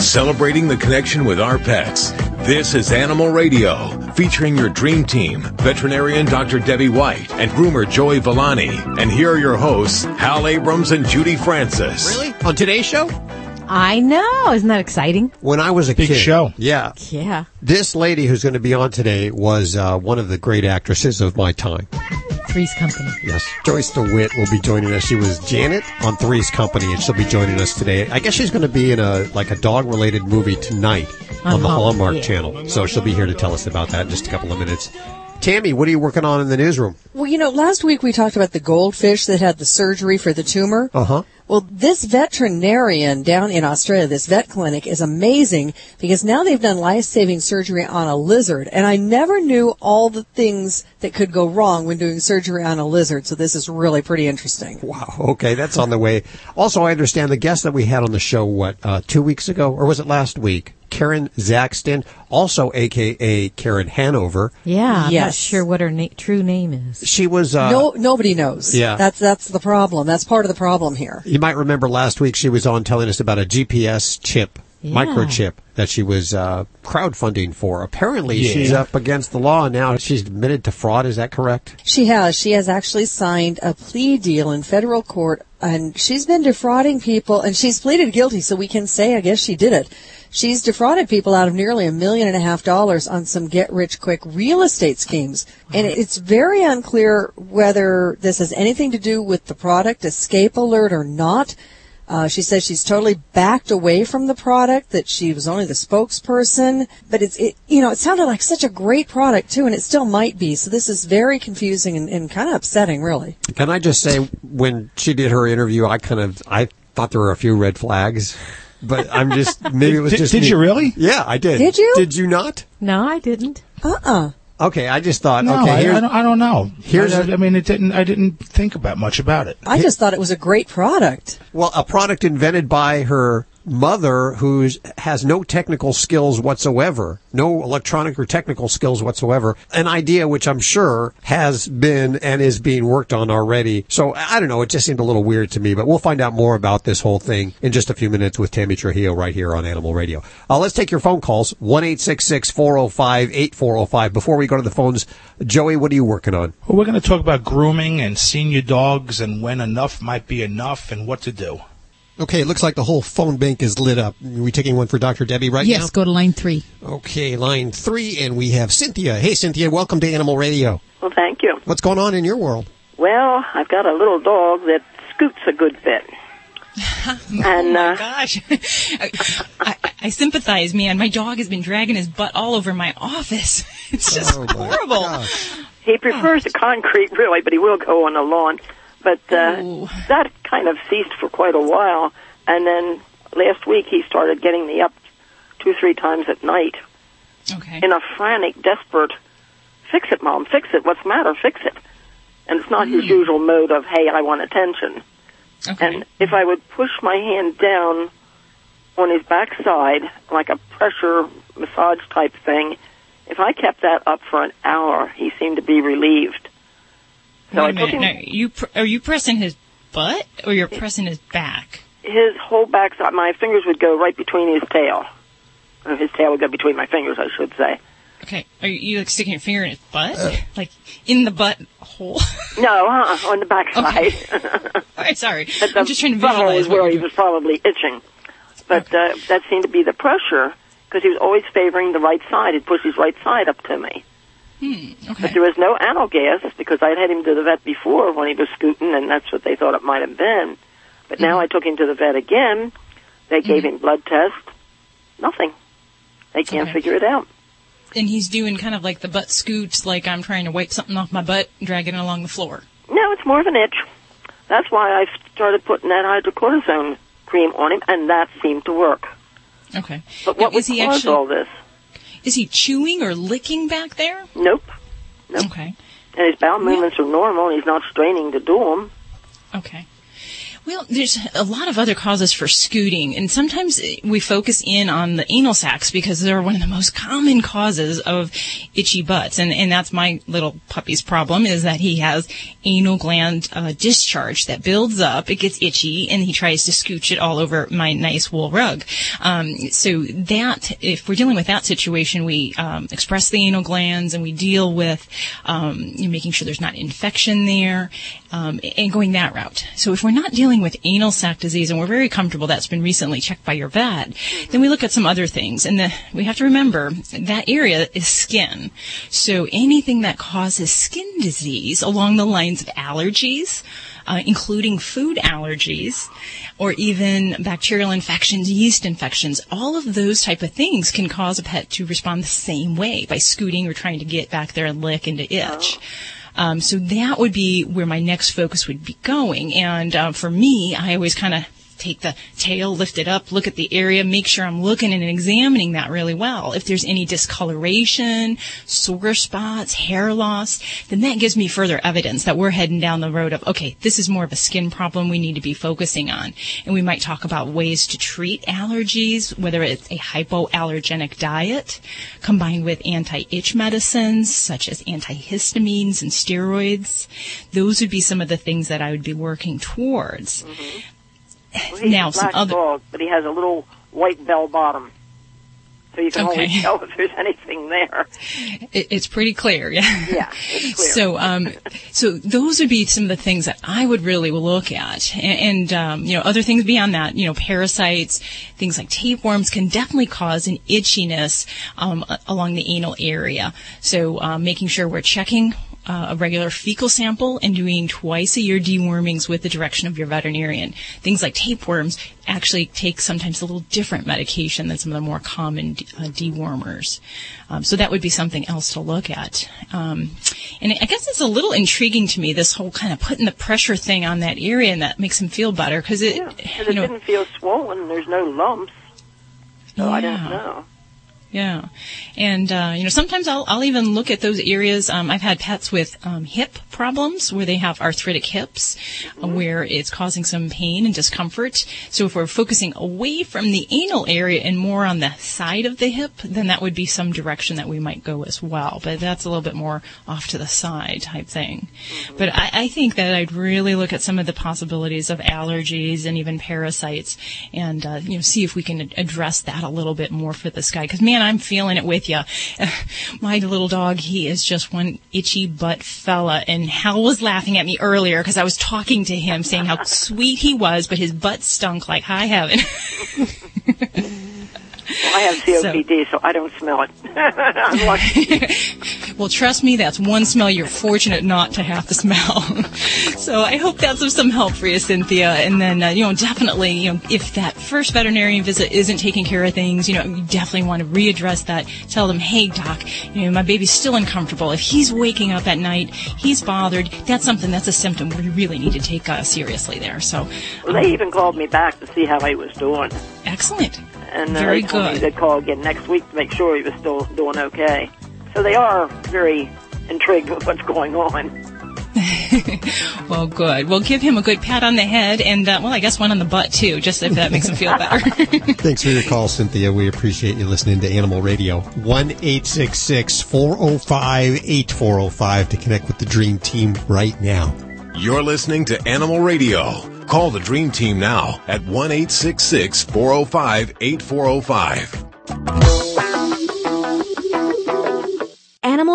celebrating the connection with our pets. This is Animal Radio, featuring your dream team, veterinarian Dr. Debbie White and groomer Joey Villani. And here are your hosts, Hal Abrams and Judy Francis. Really? On today's show? I know. Isn't that exciting? When I was a Big kid. show. Yeah. Yeah. This lady who's going to be on today was uh, one of the great actresses of my time. Three's Company. Yes. Joyce DeWitt will be joining us. She was Janet on Three's Company, and she'll be joining us today. I guess she's going to be in a like a dog related movie tonight on the Uh-huh. Hallmark Yeah. Channel. So she'll be here to tell us about that in just a couple of minutes. Tammy, what are you working on in the newsroom? Well, you know, last week we talked about the goldfish that had the surgery for the tumor. Uh huh. Well, this veterinarian down in Australia, this vet clinic is amazing because now they've done life-saving surgery on a lizard. And I never knew all the things that could go wrong when doing surgery on a lizard. So this is really pretty interesting. Wow. Okay, that's on the way. Also, I understand the guest that we had on the show, what, uh, two weeks ago, or was it last week? Karen Zaxton, also AKA Karen Hanover. Yeah. I'm Yes. not sure what her na- true name is. She was, uh, no, nobody knows. Yeah. That's, that's the problem. That's part of the problem here. you might remember last week she was on telling us about a GPS chip, Yeah. microchip that she was, uh, crowdfunding for. Apparently Yeah. she's up against the law now. She's admitted to fraud. Is that correct? She has. She has actually signed a plea deal in federal court and she's been defrauding people and she's pleaded guilty so we can say I guess she did it. She's defrauded people out of nearly a million and a half dollars on some get rich quick real estate schemes. And it's very unclear whether this has anything to do with the product escape alert or not. Uh, she says she's totally backed away from the product, that she was only the spokesperson, but it's, it, you know, it sounded like such a great product too, and it still might be. So this is very confusing and, and kind of upsetting, really. Can I just say, when she did her interview, I kind of, I thought there were a few red flags. But I'm just, maybe it was Did- just did me. you really? Yeah, I did. Did you? Did you not? No, I didn't. Uh-uh. Okay, I just thought, No, okay, I, here's, I, don't, I don't know. here's I mean, it didn't. I didn't think about much about it. I just thought it was a great product. Well, a product invented by her mother who has no technical skills whatsoever, no electronic or technical skills whatsoever. An idea which I'm sure has been and is being worked on already. So I don't know. It just seemed a little weird to me, but we'll find out more about this whole thing in just a few minutes with Tammy Trujillo right here on Animal Radio. Uh, let's take your phone calls. 1-866-405-8405. Before we go to the phones, Joey, what are you working on? Well, we're going to talk about grooming and senior dogs and when enough might be enough and what to do. Okay, it looks like the whole phone bank is lit up. Are we taking one for Dr. Debbie right now? Yes, go to line three. Okay, line three, and we have Cynthia. Hey, Cynthia, welcome to Animal Radio. Well, thank you. What's going on in your world? Well, I've got a little dog that scoots a good bit. and uh, Gosh, I, I, I sympathize, man. My dog has been dragging his butt all over my office. It's just Oh, horrible. gosh. he prefers the concrete, really, but he will go on the lawn. But uh, that kind of ceased for quite a while. And then last week he started getting me up two, three times at night Okay. in a frantic, desperate, fix it, Mom, fix it. What's the matter? Fix it. And it's not his usual mode of, hey, I want attention. Okay. And if I would push my hand down on his backside, like a pressure massage type thing, if I kept that up for an hour, he seemed to be relieved. So Wait a minute. Now, you pr- are you pressing his butt or you're pressing his back? his whole backside, my fingers would go right between his tail. Or his tail would go between my fingers, I should say. Okay. Are you, like sticking your finger in his butt, like in the butt hole? No, uh, on the backside. All right. Sorry. But I'm just trying to visualize is where he was probably itching. But uh, that seemed to be the pressure because he was always favoring the right side. He'd push his right side up to me. Hmm, but Okay. there was no anal gas because I'd had him to the vet before when he was scooting, and that's what they thought it might have been. But now mm-hmm. I took him to the vet again. They gave mm-hmm. him blood test. Nothing. They can't Okay. figure it out. And he's doing kind of like the butt scoots, like I'm trying to wipe something off my butt, dragging it along the floor. No, it's more of an itch. That's why I started putting that hydrocortisone cream on him, and that seemed to work. Okay. But what is he actually all this? Is he chewing or licking back there? Nope. Nope. Okay. And his bowel movements are normal. He's not straining to do them. Okay. Well, there's a lot of other causes for scooting, and sometimes we focus in on the anal sacs because they're one of the most common causes of itchy butts, and and that's my little puppy's problem is that he has anal gland uh, discharge that builds up, it gets itchy, and he tries to scooch it all over my nice wool rug. Um, so that if we're dealing with that situation, we um, express the anal glands and we deal with um, making sure there's not infection there, um, and going that route. So if we're not dealing with anal sac disease and we're very comfortable that's been recently checked by your vet, then we look at some other things. And the, we have to remember that area is skin. So anything that causes skin disease along the lines of allergies, uh, including food allergies or even bacterial infections, yeast infections, all of those type of things can cause a pet to respond the same way by scooting or trying to get back there and lick and to itch. Um, so that would be where my next focus would be going. And uh, for me, I always kind of take the tail, lift it up, look at the area, make sure I'm looking and examining that really well. If there's any discoloration, sore spots, hair loss, then that gives me further evidence that we're heading down the road of, okay, this is more of a skin problem we need to be focusing on. And we might talk about ways to treat allergies, whether it's a hypoallergenic diet combined with anti-itch medicines such as antihistamines and steroids. Those would be some of the things that I would be working towards. Mm-hmm. Well, he's Now, a some black other- dog, but he has a little white bell bottom. So you can Okay. always tell if there's anything there. It, it's pretty clear, yeah. Yeah, clear. So, um, so those would be some of the things that I would really look at, and, and um, you know, other things beyond that, you know, parasites, things like tapeworms can definitely cause an itchiness um, along the anal area. So, um, making sure we're checking. Uh, a regular fecal sample and doing twice a year dewormings with the direction of your veterinarian. Things like tapeworms actually take sometimes a little different medication than some of the more common uh, dewormers. Um, so that would be something else to look at. Um, and I guess it's a little intriguing to me, this whole kind of putting the pressure thing on that area and that makes him feel better because it, Yeah, you it know, didn't feel swollen. There's no lumps. So I don't know. Yeah, and uh, you know sometimes I'll I'll even look at those areas. Um, I've had pets with um, hip problems where they have arthritic hips, uh, where it's causing some pain and discomfort. So if we're focusing away from the anal area and more on the side of the hip, then that would be some direction that we might go as well. But that's a little bit more off to the side type thing. But I, I think that I'd really look at some of the possibilities of allergies and even parasites, and uh, you know see if we can address that a little bit more for this guy. Because man, I'm feeling it with you. My little dog, he is just one itchy butt fella, and Hal was laughing at me earlier because I was talking to him, saying how sweet he was, but his butt stunk like high heaven. Well, I have COPD, so, I don't smell it. I'm lucky. Well, trust me, that's one smell you're fortunate not to have to smell. so I hope that's of some help for you, Cynthia. And then, uh, you know, definitely, you know, if that first veterinarian visit isn't taking care of things, you know, you definitely want to readdress that. Tell them, hey, doc, you know, my baby's still uncomfortable. If he's waking up at night, he's bothered, that's something, that's a symptom we really need to take uh, seriously there. So, Well, they even called me back to see how I was doing. excellent. And uh, Very they told me good. they'd call again next week to make sure he was still doing okay. So they are very intrigued with what's going on. Well, good. Well, give him a good pat on the head and, uh, well, I guess one on the butt too, just if that makes him feel better. Thanks for your call, Cynthia. We appreciate you listening to Animal Radio. 1 405 8405 to connect with the Dream Team right now. You're listening to Animal Radio. Call the Dream Team now at 1 405 8405.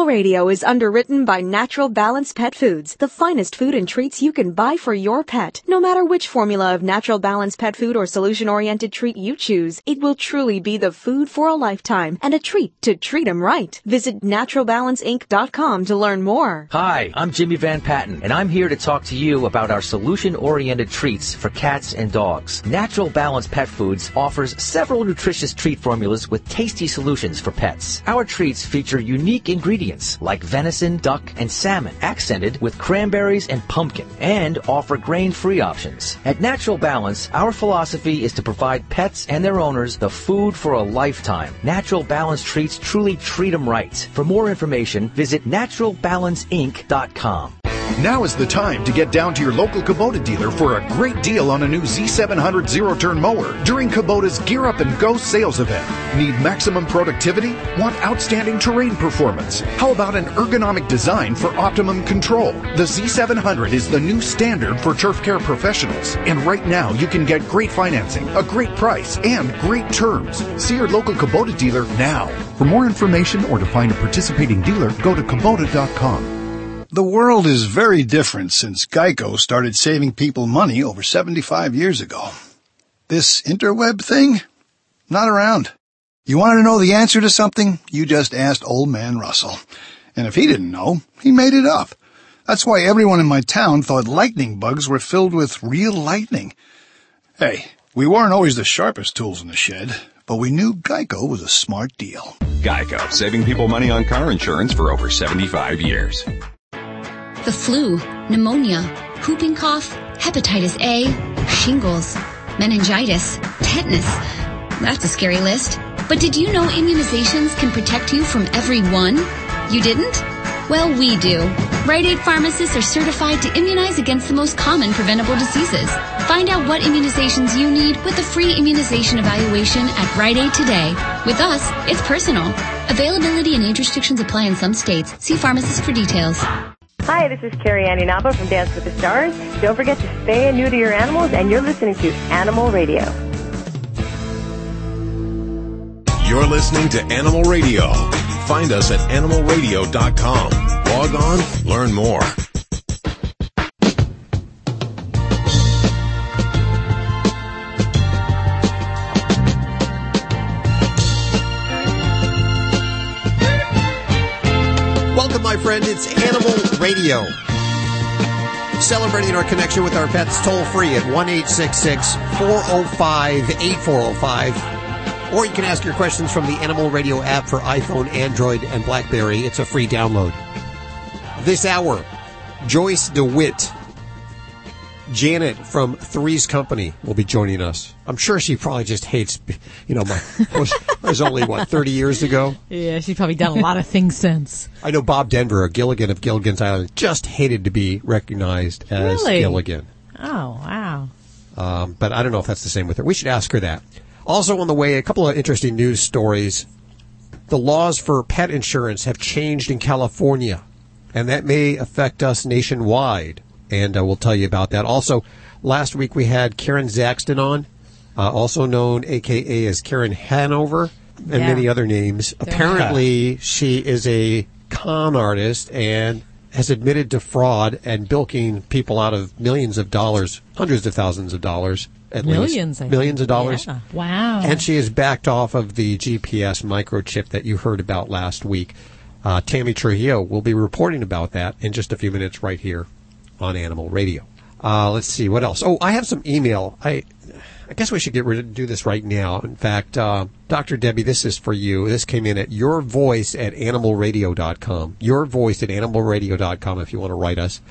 Radio is underwritten by Natural Balance Pet Foods, the finest food and treats you can buy for your pet. No matter which formula of Natural Balance Pet Food or solution-oriented treat you choose, it will truly be the food for a lifetime and a treat to treat 'em right. Visit naturalbalanceinc.com to learn more. Hi, I'm Jimmy Van Patten, and I'm here to talk to you about our solution-oriented treats for cats and dogs. Natural Balance Pet Foods offers several nutritious treat formulas with tasty solutions for pets. Our treats feature unique ingredients like venison, duck, and salmon, accented with cranberries and pumpkin, and offer grain-free options. At Natural Balance, our philosophy is to provide pets and their owners the food for a lifetime. Natural Balance treats truly treat 'em right. For more information, visit naturalbalanceinc.com. Now is the time to get down to your local Kubota dealer for a great deal on a new Z700 zero turn mower during Kubota's Gear Up and Go sales event. Need maximum productivity? Want outstanding terrain performance? How about an ergonomic design for optimum control? The Z700 is the new standard for turf care professionals. And right now you can get great financing, a great price, and great terms. See your local Kubota dealer now. For more information or to find a participating dealer, go to Kubota.com. The world is very different since Geico started saving people money over 75 years ago. This interweb thing? Not around. You wanted to know the answer to something? You just asked old man Russell. And if he didn't know, he made it up. That's why everyone in my town thought lightning bugs were filled with real lightning. Hey, we weren't always the sharpest tools in the shed, but we knew Geico was a smart deal. Geico, saving people money on car insurance for over 75 years. The flu, pneumonia, whooping cough, hepatitis A, shingles, meningitis, tetanus. That's a scary list. But did you know immunizations can protect you from every one? You didn't? Well, we do. Rite Aid pharmacists are certified to immunize against the most common preventable diseases. Find out what immunizations you need with a free immunization evaluation at Rite Aid today. With us, it's personal. Availability and age restrictions apply in some states. See pharmacist for details. Hi, this is Carrie Ann Inaba from Dance with the Stars. Don't forget to spay and neuter your animals, and you're listening to Animal Radio. You're listening to Animal Radio. Find us at animalradio.com. Log on, learn more. Friend. It's Animal Radio. Celebrating our connection with our pets toll free at 1 405 8405. Or you can ask your questions from the Animal Radio app for iPhone, Android, and Blackberry. It's a free download. This hour, Joyce DeWitt, Janet from Three's Company will be joining us. I'm sure she probably just hates, you know, my, was, was only what, 30 years ago? Yeah, she's probably done a lot of things since. I know Bob Denver, a Gilligan of Gilligan's Island, just hated to be recognized as Really? Gilligan. Oh, wow. Um, but I don't know if that's the same with her. We should ask her that. Also on the way, a couple of interesting news stories. The laws for pet insurance have changed in California, and that may affect us nationwide. And uh, we'll tell you about that. Also, last week we had Karen Zaxton on, uh, also known AKA as Karen Hanover, and Yeah. many other names. Apparently, she is a con artist and has admitted to fraud and bilking people out of millions of dollars, hundreds of thousands of dollars at Millions, least. Millions of dollars. Yeah. Wow. And she has backed off of the GPS microchip that you heard about last week. Uh, Tammy Trujillo will be reporting about that in just a few minutes right here on Animal Radio. Uh, let's see what else. Oh, I have some email. I I guess we should get rid of do this right now. In fact, uh, Dr. Debbie, this is for you. This came in at your voice at animalradio.com. Your voice at animalradio.com if you want to write us.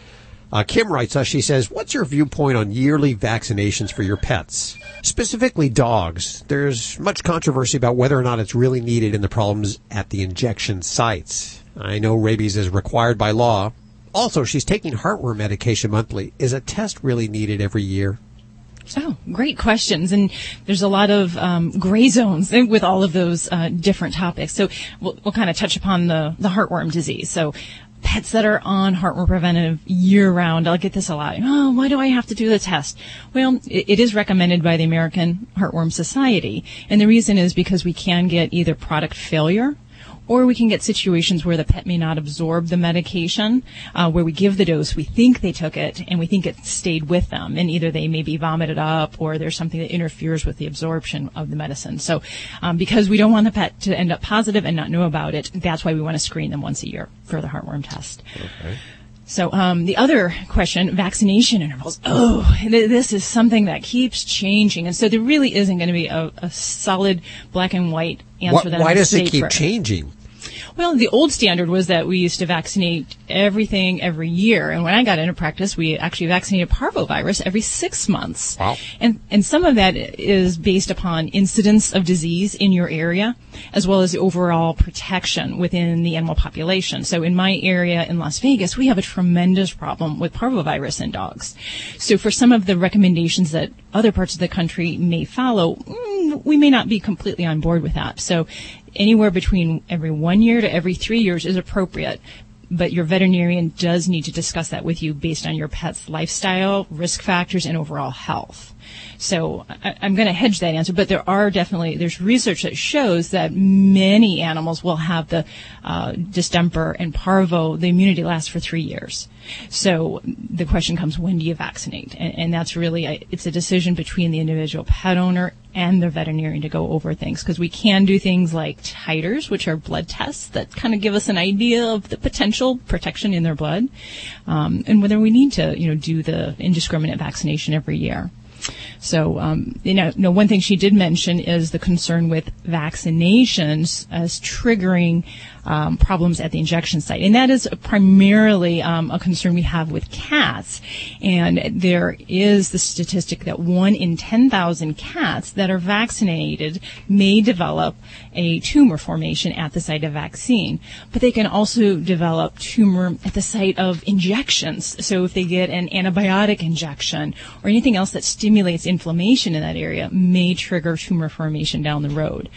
Uh, Kim writes us, she says, What's your viewpoint on yearly vaccinations for your pets? Specifically dogs. There's much controversy about whether or not it's really needed and the problems at the injection sites. I know rabies is required by law. Also, she's taking heartworm medication monthly. Is a test really needed every year? Oh, great questions. And there's a lot of um, gray zones with all of those uh, different topics. So we'll, we'll kind of touch upon the, the heartworm disease. So pets that are on heartworm preventive year round, I'll get this a lot. Oh, why do I have to do the test? Well, it, it is recommended by the American Heartworm Society. And the reason is because we can get either product failure or we can get situations where the pet may not absorb the medication, uh, where we give the dose, we think they took it, and we think it stayed with them, and either they may be vomited up or there's something that interferes with the absorption of the medicine. So, um, because we don't want the pet to end up positive and not know about it, that's why we want to screen them once a year for the heartworm test. Okay. So um, the other question, vaccination intervals. Oh, th- this is something that keeps changing, and so there really isn't going to be a, a solid black and white answer Wh- that why does it keep for- changing? Well, the old standard was that we used to vaccinate everything every year, and when I got into practice, we actually vaccinated parvovirus every six months. Wow. And and some of that is based upon incidence of disease in your area, as well as the overall protection within the animal population. So in my area in Las Vegas, we have a tremendous problem with parvovirus in dogs. So for some of the recommendations that other parts of the country may follow, mm, we may not be completely on board with that. So anywhere between every one year to every three years is appropriate. But your veterinarian does need to discuss that with you based on your pet's lifestyle, risk factors, and overall health. So I, I'm going to hedge that answer, but there are definitely there's research that shows that many animals will have the uh, distemper and parvo. The immunity lasts for three years. So the question comes, when do you vaccinate? And, and that's really a, it's a decision between the individual pet owner and their veterinarian to go over things because we can do things like titers, which are blood tests that kind of give us an idea of the potential protection in their blood, um, and whether we need to, you know, do the indiscriminate vaccination every year. So, um, you know, no, one thing she did mention is the concern with vaccinations as triggering um, problems at the injection site, and that is primarily um, a concern we have with cats. And there is the statistic that one in ten thousand cats that are vaccinated may develop a tumor formation at the site of vaccine, but they can also develop tumor at the site of injections. So if they get an antibiotic injection or anything else that stimulates inflammation in that area, may trigger tumor formation down the road.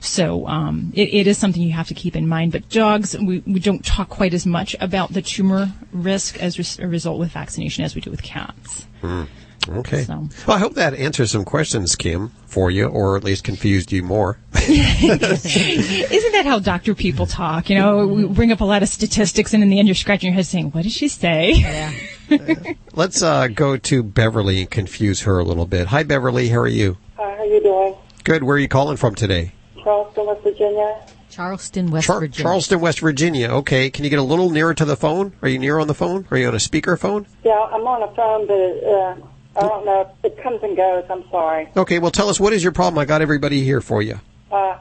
So um, it, it is something you have to keep in mind. But dogs, we, we don't talk quite as much about the tumor risk as res- a result with vaccination as we do with cats. Mm. Okay. So. Well, I hope that answers some questions, Kim, for you, or at least confused you more. Isn't that how doctor people talk? You know, we bring up a lot of statistics, and in the end, you're scratching your head saying, "What did she say?" Yeah. Let's uh, go to Beverly and confuse her a little bit. Hi, Beverly. How are you? Hi, how are you doing? Good. Where are you calling from today? Charleston, West Virginia. Charleston, West Char- Virginia. Charleston, West Virginia. Okay. Can you get a little nearer to the phone? Are you near on the phone? Are you on a speaker phone? Yeah, I'm on a phone, but uh, I don't know. It comes and goes. I'm sorry. Okay. Well, tell us what is your problem. I got everybody here for you. Uh,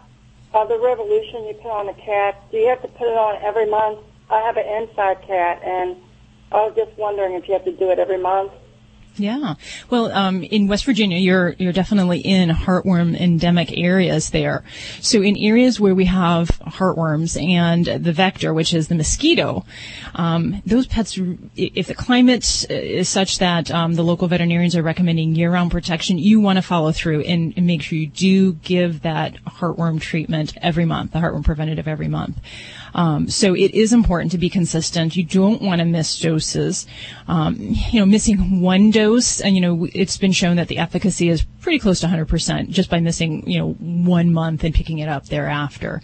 uh, the revolution you put on the cat, do you have to put it on every month? I have an inside cat, and I was just wondering if you have to do it every month. Yeah. Well, um, in West Virginia, you're you're definitely in heartworm endemic areas there. So in areas where we have heartworms and the vector, which is the mosquito, um, those pets, if the climate is such that um, the local veterinarians are recommending year-round protection, you want to follow through and, and make sure you do give that heartworm treatment every month, the heartworm preventative every month. Um, so it is important to be consistent. You don't want to miss doses. Um, you know, missing one dose, and you know, it's been shown that the efficacy is pretty close to 100% just by missing, you know, one month and picking it up thereafter.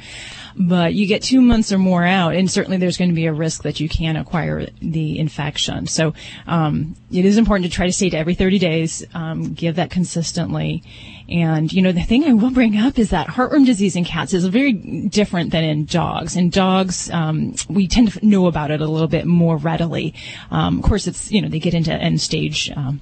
But you get two months or more out, and certainly there's going to be a risk that you can acquire the infection. So um, it is important to try to stay to every 30 days, um, give that consistently. And, you know, the thing I will bring up is that heartworm disease in cats is very different than in dogs. In dogs, um, we tend to know about it a little bit more readily. Um, of course, it's, you know, they get into end stage um,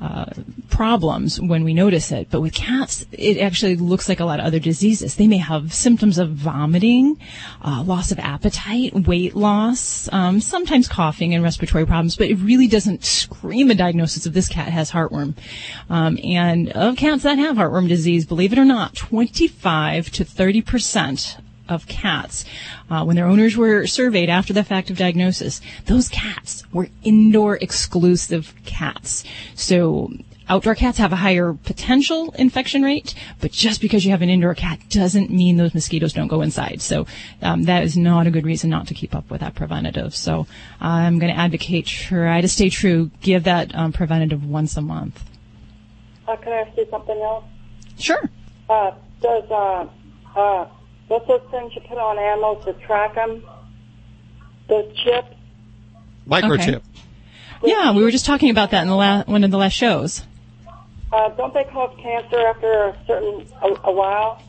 uh, problems when we notice it. But with cats, it actually looks like a lot of other diseases. They may have symptoms of vomiting, uh, loss of appetite, weight loss, um, sometimes coughing and respiratory problems, but it really doesn't scream a diagnosis of this cat has heartworm. Um, and of cats that have heartworm disease, believe it or not, 25 to 30 percent of cats, uh, when their owners were surveyed after the fact of diagnosis, those cats were indoor exclusive cats. So outdoor cats have a higher potential infection rate, but just because you have an indoor cat doesn't mean those mosquitoes don't go inside. So um, that is not a good reason not to keep up with that preventative. So I'm going to advocate try to stay true. Give that um, preventative once a month. Uh, can I ask you something else? Sure. Uh, does uh, uh, what's those things you put on animals to track them? Those chips. Microchip. Okay. Yeah, we were just talking about that in the la- one of the last shows. Uh, don't they cause cancer after a certain a, a while?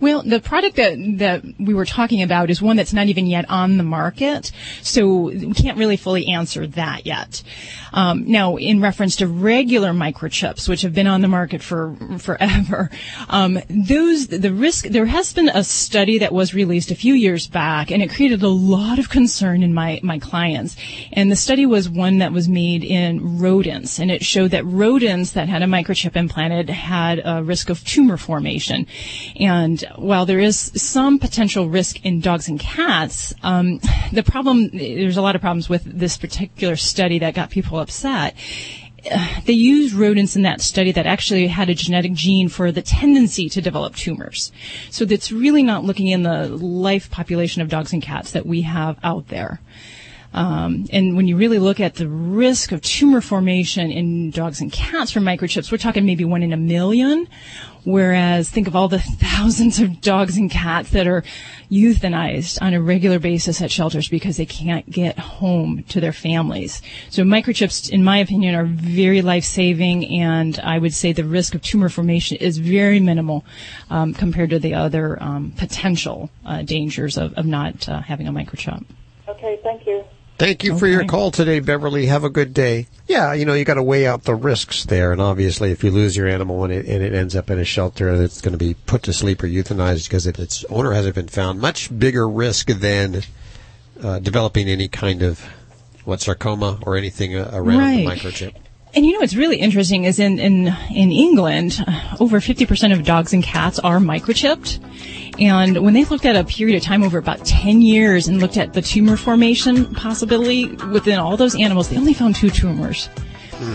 Well, the product that, that we were talking about is one that's not even yet on the market, so we can't really fully answer that yet. Um, now, in reference to regular microchips, which have been on the market for forever, um, those the risk. There has been a study that was released a few years back, and it created a lot of concern in my my clients. And the study was one that was made in rodents, and it showed that rodents that had a microchip implanted had a risk of tumor formation. And while there is some potential risk in dogs and cats, um, the problem there's a lot of problems with this particular study that got people upset. Uh, they used rodents in that study that actually had a genetic gene for the tendency to develop tumors. So that's really not looking in the life population of dogs and cats that we have out there. Um, and when you really look at the risk of tumor formation in dogs and cats from microchips, we're talking maybe one in a million. Whereas think of all the thousands of dogs and cats that are euthanized on a regular basis at shelters because they can't get home to their families. So microchips, in my opinion, are very life-saving and I would say the risk of tumor formation is very minimal um, compared to the other um, potential uh, dangers of, of not uh, having a microchip. Okay, thank you. Thank you for your call today, Beverly. Have a good day. Yeah, you know, you got to weigh out the risks there. And obviously, if you lose your animal and it, and it ends up in a shelter, it's going to be put to sleep or euthanized because it, its owner hasn't been found. Much bigger risk than uh, developing any kind of, what, sarcoma or anything uh, around Right. the microchip. And you know what's really interesting is in in in England, over 50% of dogs and cats are microchipped. And when they looked at a period of time over about 10 years and looked at the tumor formation possibility within all those animals, they only found two tumors.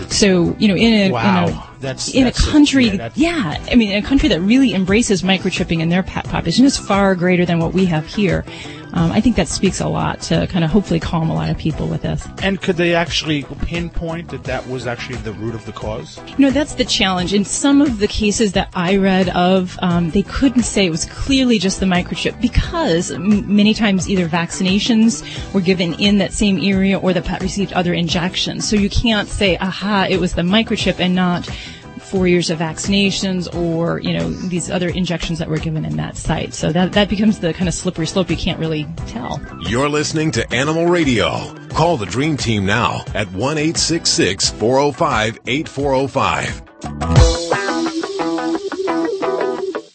So, you know, in a, Wow. in a, That's- in that's a a- country, yeah, yeah, I mean, a country that really embraces microchipping in their pet population is far greater than what we have here. Um, I think that speaks a lot to kind of hopefully calm a lot of people with this. And could they actually pinpoint that that was actually the root of the cause? You know, that's the challenge. In some of the cases that I read of, um, they couldn't say it was clearly just the microchip because m- many times either vaccinations were given in that same area or the pet received other injections. So you can't say, aha, it was the microchip and not four years of vaccinations or, you know, these other injections that were given in that site. So that, that becomes the kind of slippery slope you can't really tell. You're listening to Animal Radio. Call the Dream Team now at 1 405 8405.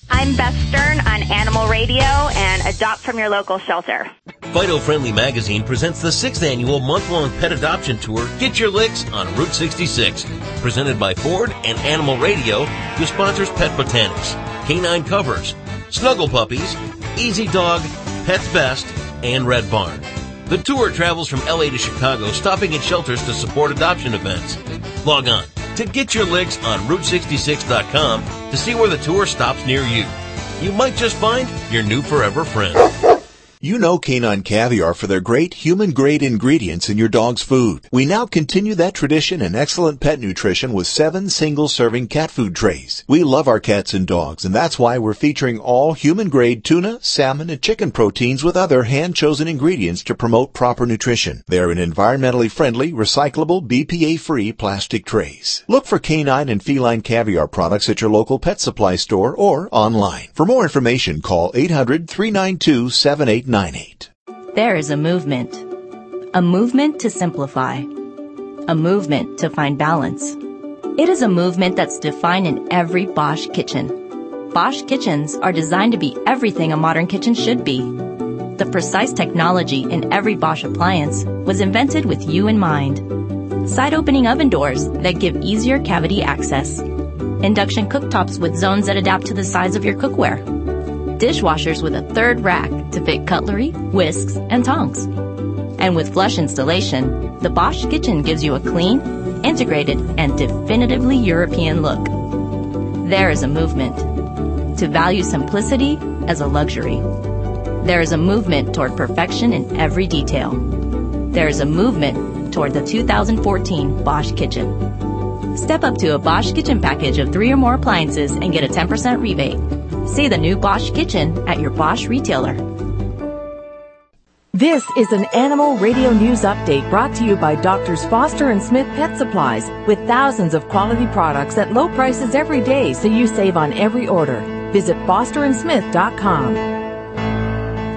I'm Beth Stern on Animal Radio and Adopt from your local shelter. Fido Friendly Magazine presents the sixth annual month-long pet adoption tour, Get Your Licks on Route 66. Presented by Ford and Animal Radio, who sponsors Pet Botanics, Canine Covers, Snuggle Puppies, Easy Dog, Pets Best, and Red Barn. The tour travels from LA to Chicago, stopping at shelters to support adoption events. Log on to Get Your Licks on Route66.com to see where the tour stops near you. You might just find your new forever friend. You know Canine Caviar for their great human grade ingredients in your dog's food. We now continue that tradition in excellent pet nutrition with seven single serving cat food trays. We love our cats and dogs and that's why we're featuring all human grade tuna, salmon, and chicken proteins with other hand chosen ingredients to promote proper nutrition. They are in environmentally friendly, recyclable, BPA free plastic trays. Look for canine and feline caviar products at your local pet supply store or online. For more information, call 800 392 7898. There is a movement. A movement to simplify. A movement to find balance. It is a movement that's defined in every Bosch kitchen. Bosch kitchens are designed to be everything a modern kitchen should be. The precise technology in every Bosch appliance was invented with you in mind. Side opening oven doors that give easier cavity access. Induction cooktops with zones that adapt to the size of your cookware dishwashers with a third rack to fit cutlery, whisks, and tongs. And with flush installation, the Bosch kitchen gives you a clean, integrated, and definitively European look. There is a movement to value simplicity as a luxury. There is a movement toward perfection in every detail. There is a movement toward the 2014 Bosch kitchen. Step up to a Bosch kitchen package of three or more appliances and get a 10% rebate. See the new Bosch kitchen at your Bosch retailer. This is an Animal Radio News Update brought to you by Doctors Foster and Smith Pet Supplies with thousands of quality products at low prices every day so you save on every order. Visit fosterandsmith.com.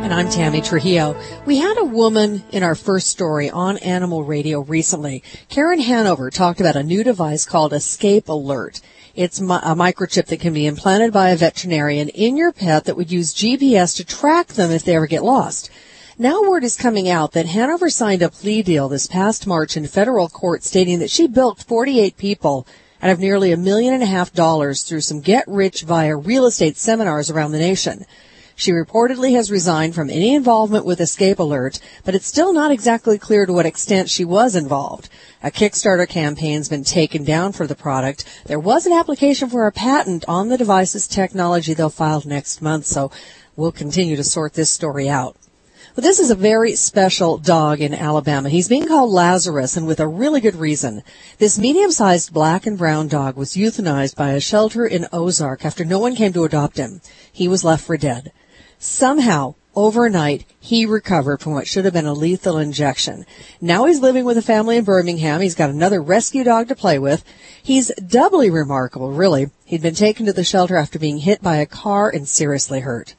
And I'm Tammy Trujillo. We had a woman in our first story on Animal Radio recently. Karen Hanover talked about a new device called Escape Alert. It's a microchip that can be implanted by a veterinarian in your pet that would use GPS to track them if they ever get lost. Now word is coming out that Hanover signed a plea deal this past March in federal court stating that she bilked 48 people out of nearly a million and a half dollars through some get rich via real estate seminars around the nation. She reportedly has resigned from any involvement with Escape Alert, but it's still not exactly clear to what extent she was involved. A Kickstarter campaign's been taken down for the product. There was an application for a patent on the device's technology they'll file next month, so we'll continue to sort this story out. But this is a very special dog in Alabama. He's being called Lazarus and with a really good reason. This medium-sized black and brown dog was euthanized by a shelter in Ozark after no one came to adopt him. He was left for dead. Somehow, overnight, he recovered from what should have been a lethal injection. Now he's living with a family in Birmingham. He's got another rescue dog to play with. He's doubly remarkable, really. He'd been taken to the shelter after being hit by a car and seriously hurt.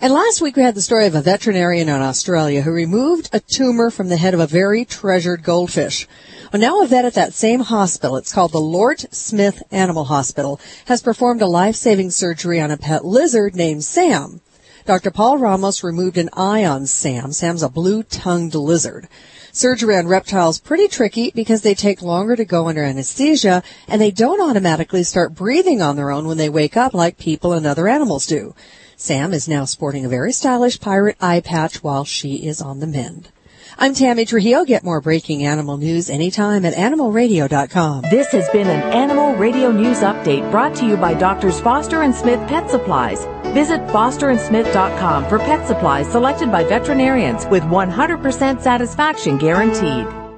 And last week we had the story of a veterinarian in Australia who removed a tumor from the head of a very treasured goldfish. Well, now a vet at that same hospital, it's called the Lort Smith Animal Hospital, has performed a life-saving surgery on a pet lizard named Sam. Dr. Paul Ramos removed an eye on Sam. Sam's a blue-tongued lizard. Surgery on reptiles pretty tricky because they take longer to go under anesthesia and they don't automatically start breathing on their own when they wake up like people and other animals do. Sam is now sporting a very stylish pirate eye patch while she is on the mend. I'm Tammy Trujillo. Get more breaking animal news anytime at animalradio.com. This has been an Animal Radio News Update brought to you by Doctors Foster and Smith Pet Supplies. Visit fosterandsmith.com for pet supplies selected by veterinarians with 100% satisfaction guaranteed.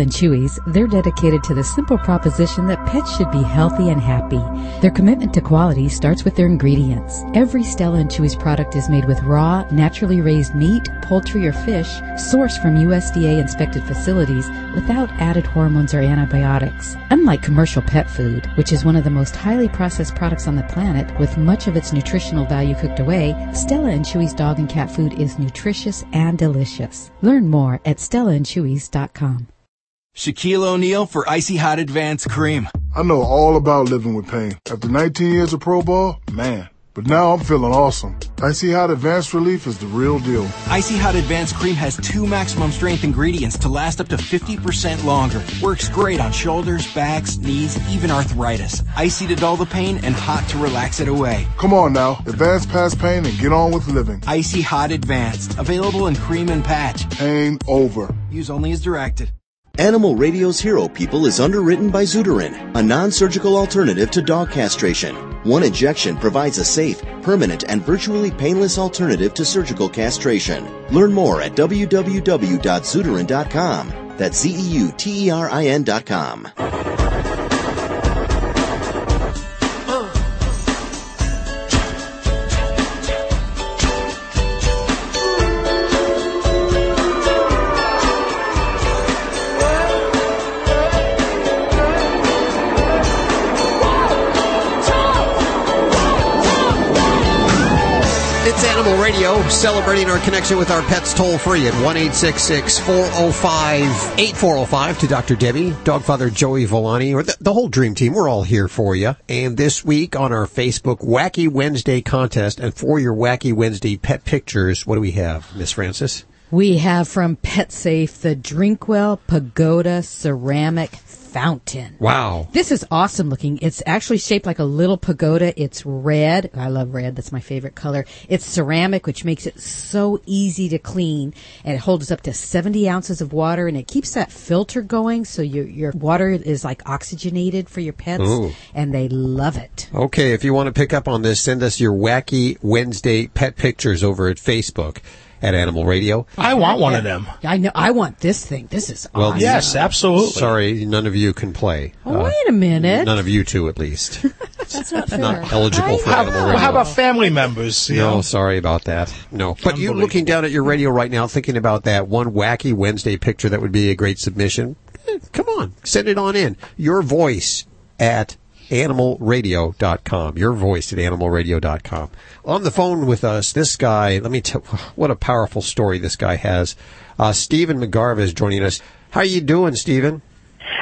and Chewy's, they're dedicated to the simple proposition that pets should be healthy and happy. Their commitment to quality starts with their ingredients. Every Stella and Chewy's product is made with raw, naturally raised meat, poultry, or fish sourced from USDA inspected facilities without added hormones or antibiotics. Unlike commercial pet food, which is one of the most highly processed products on the planet with much of its nutritional value cooked away, Stella and Chewy's dog and cat food is nutritious and delicious. Learn more at stellaandchewy's.com. Shaquille O'Neal for Icy Hot Advanced Cream. I know all about living with pain. After 19 years of pro ball, man. But now I'm feeling awesome. Icy Hot Advanced Relief is the real deal. Icy Hot Advanced Cream has two maximum strength ingredients to last up to 50% longer. Works great on shoulders, backs, knees, even arthritis. Icy to dull the pain and hot to relax it away. Come on now, advance past pain and get on with living. Icy Hot Advanced. Available in cream and patch. Pain over. Use only as directed. Animal Radio's Hero People is underwritten by Zeuterin, a non-surgical alternative to dog castration. One injection provides a safe, permanent, and virtually painless alternative to surgical castration. Learn more at www.zeuterin.com. That's Z-E-U-T-E-R-I-N celebrating our connection with our pets toll free at 1 405 8405 to Dr. Debbie, Dogfather Joey Villani, or the, the whole dream team. We're all here for you. And this week on our Facebook Wacky Wednesday contest, and for your Wacky Wednesday pet pictures, what do we have, Miss Francis? We have from PetSafe the Drinkwell Pagoda Ceramic Fountain. Wow. This is awesome looking. It's actually shaped like a little pagoda. It's red. I love red. That's my favorite color. It's ceramic, which makes it so easy to clean. And it holds up to 70 ounces of water and it keeps that filter going so your, your water is like oxygenated for your pets. Ooh. And they love it. Okay, if you want to pick up on this, send us your wacky Wednesday pet pictures over at Facebook at Animal Radio. I want one of them. I know. I want this thing. This is Well, awesome. Yes, absolutely. Sorry, none of you can play. Uh, Oh, wait a minute. None of you two, at least. That's not fair. Not eligible for How, Animal Radio. how about family members? No, know? sorry about that. No. But you looking down at your radio right now, thinking about that one wacky Wednesday picture that would be a great submission. eh, Come on, send it on in. Your voice at animalradio.com. Your voice at animalradio.com. On the phone with us, this guy, let me tell, what a powerful story this guy has. Uh, Stephen McGarva is joining us. How are you doing, Stephen?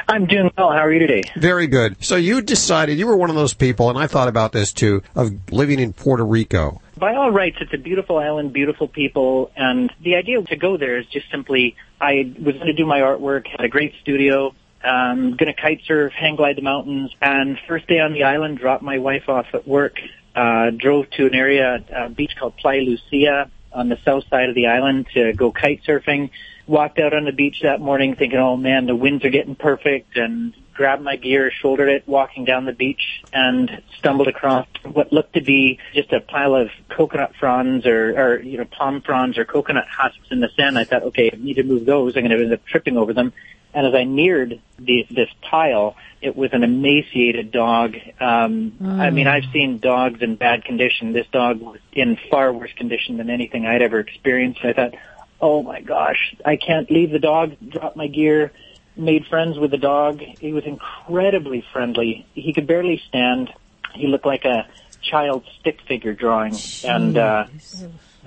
I'm doing well. How are you today? Very good. So you decided, you were one of those people, and I thought about this too, of living in Puerto Rico. By all rights, it's a beautiful island, beautiful people, and the idea to go there is just simply I was going to do my artwork, had a great studio, um, to kite surf, hang glide the mountains, and first day on the island, dropped my wife off at work, uh, drove to an area, a beach called Playa Lucia on the south side of the island to go kite surfing. Walked out on the beach that morning thinking, oh man, the winds are getting perfect and grabbed my gear, shouldered it, walking down the beach and stumbled across what looked to be just a pile of coconut fronds or, or, you know, palm fronds or coconut husks in the sand. I thought, okay, I need to move those. I'm going to end up tripping over them. And as I neared the, this pile, it was an emaciated dog. Um, I mean, I've seen dogs in bad condition. This dog was in far worse condition than anything I'd ever experienced. I thought, oh my gosh, I can't leave the dog, drop my gear, made friends with the dog. He was incredibly friendly. He could barely stand. He looked like a child stick figure drawing. And, uh,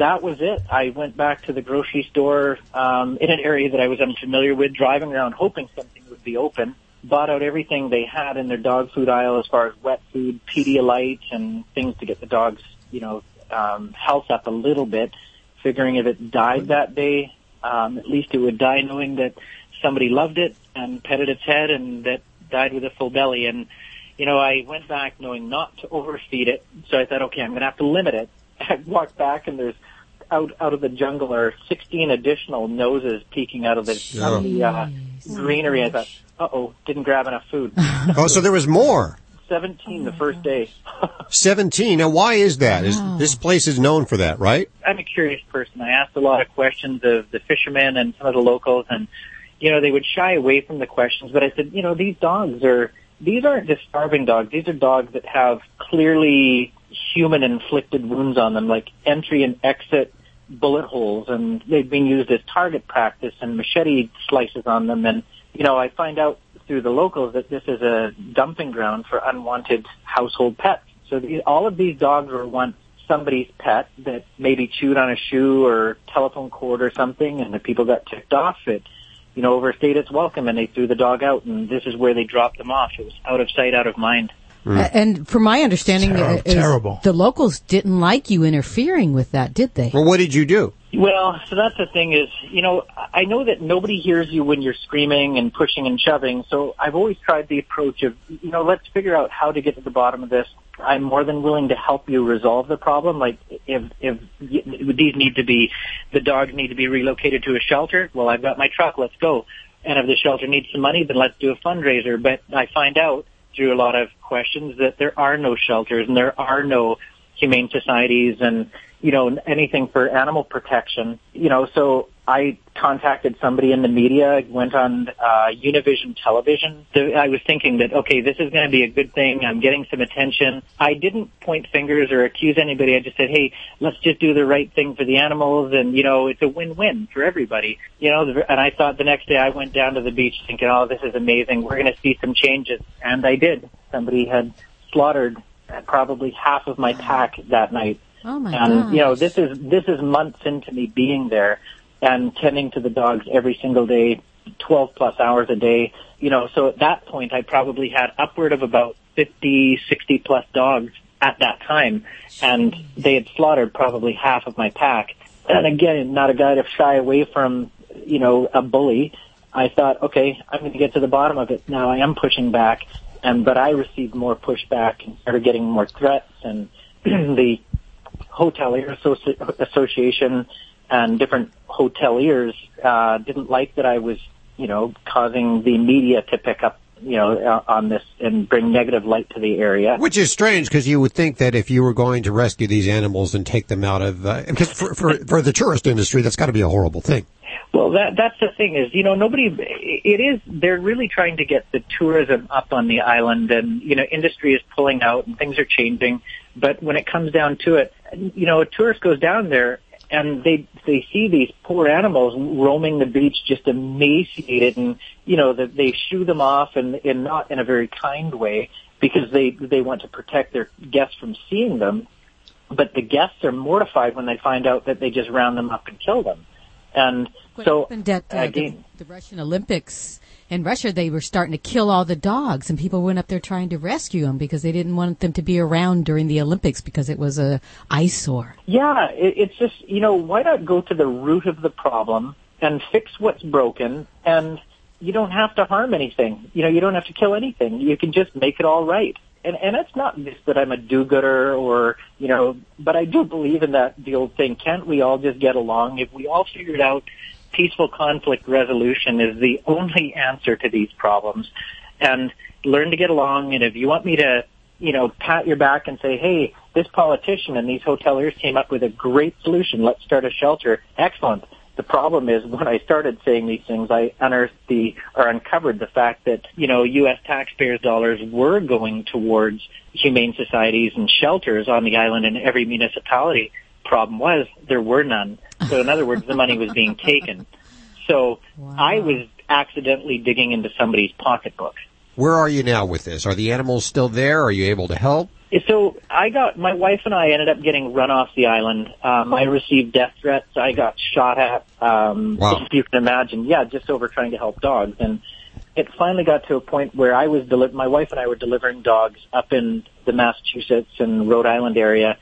that was it. I went back to the grocery store um, in an area that I was unfamiliar with, driving around hoping something would be open. Bought out everything they had in their dog food aisle as far as wet food, Pedialyte, and things to get the dog's, you know, um, health up a little bit. Figuring if it died that day, um, at least it would die knowing that somebody loved it and petted its head and that died with a full belly. And you know, I went back knowing not to overfeed it, so I thought, okay, I'm going to have to limit it. I walked back and there's out out of the jungle are 16 additional noses peeking out of the, out of the uh, greenery. I thought, uh oh, didn't grab enough food. Oh, so there was more. 17 the first day. 17. Now, why is that? Is this place is known for that, right? I'm a curious person. I asked a lot of questions of the fishermen and some of the locals, and you know they would shy away from the questions. But I said, you know, these dogs are these aren't just starving dogs. These are dogs that have clearly human inflicted wounds on them, like entry and exit bullet holes, and they've been used as target practice and machete slices on them. And you know, I find out through the locals that this is a dumping ground for unwanted household pets. So the, all of these dogs were once somebody's pet that maybe chewed on a shoe or telephone cord or something, and the people got ticked off. It, you know, overstayed its welcome, and they threw the dog out, and this is where they dropped them off. It was out of sight, out of mind. A- And from my understanding, Terri- uh, is terrible. the locals didn't like you interfering with that, did they? Well, what did you do? Well, so that's the thing is, you know, I know that nobody hears you when you're screaming and pushing and shoving. So I've always tried the approach of, you know, let's figure out how to get to the bottom of this. I'm more than willing to help you resolve the problem. Like if if y- these need to be, the dogs need to be relocated to a shelter. Well, I've got my truck. Let's go. And if the shelter needs some money, then let's do a fundraiser. But I find out through a lot of questions that there are no shelters and there are no humane societies and you know anything for animal protection you know so i contacted somebody in the media went on uh univision television. I was thinking that okay this is going to be a good thing. I'm getting some attention. I didn't point fingers or accuse anybody. I just said hey let's just do the right thing for the animals. And you know it's a win-win for everybody you know? And i thought the next day i went down to the beach thinking oh this is amazing. We're going to see some changes. And i did. Somebody had slaughtered probably half of my pack that night. Oh my and you know, this is this is months into me being there and tending to the dogs every single day, 12 plus hours a day. You know, so at that point I probably had upward of about 50, 60 plus dogs at that time and they had slaughtered probably half of my pack. and again, not a guy to shy away from, you know, a bully. I thought, okay, I'm going to get to the bottom of it. Now I am pushing back, and but I received more pushback and started getting more threats, and the hotelier Associ- association and different hoteliers uh, didn't like that I was, you know, causing the media to pick up, you know, uh, on this and bring negative light to the area. Which is strange because you would think that if you were going to rescue these animals and take them out of, uh, because for, for, for the tourist industry, that's got to be a horrible thing. Well, that that's the thing is, you know, nobody. It is. They're really trying to get the tourism up on the island, and you know, industry is pulling out, and things are changing. But when it comes down to it, you know, a tourist goes down there and they they see these poor animals roaming the beach just emaciated and you know that they shoo them off and and not in a very kind way because they they want to protect their guests from seeing them. But the guests are mortified when they find out that they just round them up and kill them. And What so happened at uh, again the, the Russian Olympics in Russia? They were starting to kill all the dogs, and people went up there trying to rescue them because they didn't want them to be around during the Olympics because it was a eyesore. Yeah, it, it's just, you know, why not go to the root of the problem and fix what's broken and you don't have to harm anything. You know, you don't have to kill anything. You can just make it all right. And, and it's not just that I'm a do-gooder or, you know, but I do believe in that, the old thing, can't we all just get along? If we all figured out peaceful conflict resolution is the only answer to these problems and learn to get along. And if you want me to, you know, pat your back and say, hey, this politician and these hoteliers came up with a great solution. Let's start a shelter. Excellent. The problem is when I started saying these things, I unearthed the, or uncovered the fact that, you know, U.S. taxpayers' dollars were going towards humane societies and shelters on the island in every municipality. Problem was, there were none. So in other words, the money was being taken. So I was accidentally digging into somebody's pocketbook. Where are you now with this? Are the animals still there? Are you able to help? So I got my wife and I ended up getting run off the island. Um, I received death threats. I got shot at. Um, Wow. If you can imagine, yeah, just over trying to help dogs. And it finally got to a point where I was deli- my wife and I were delivering dogs up in the Massachusetts and Rhode Island area.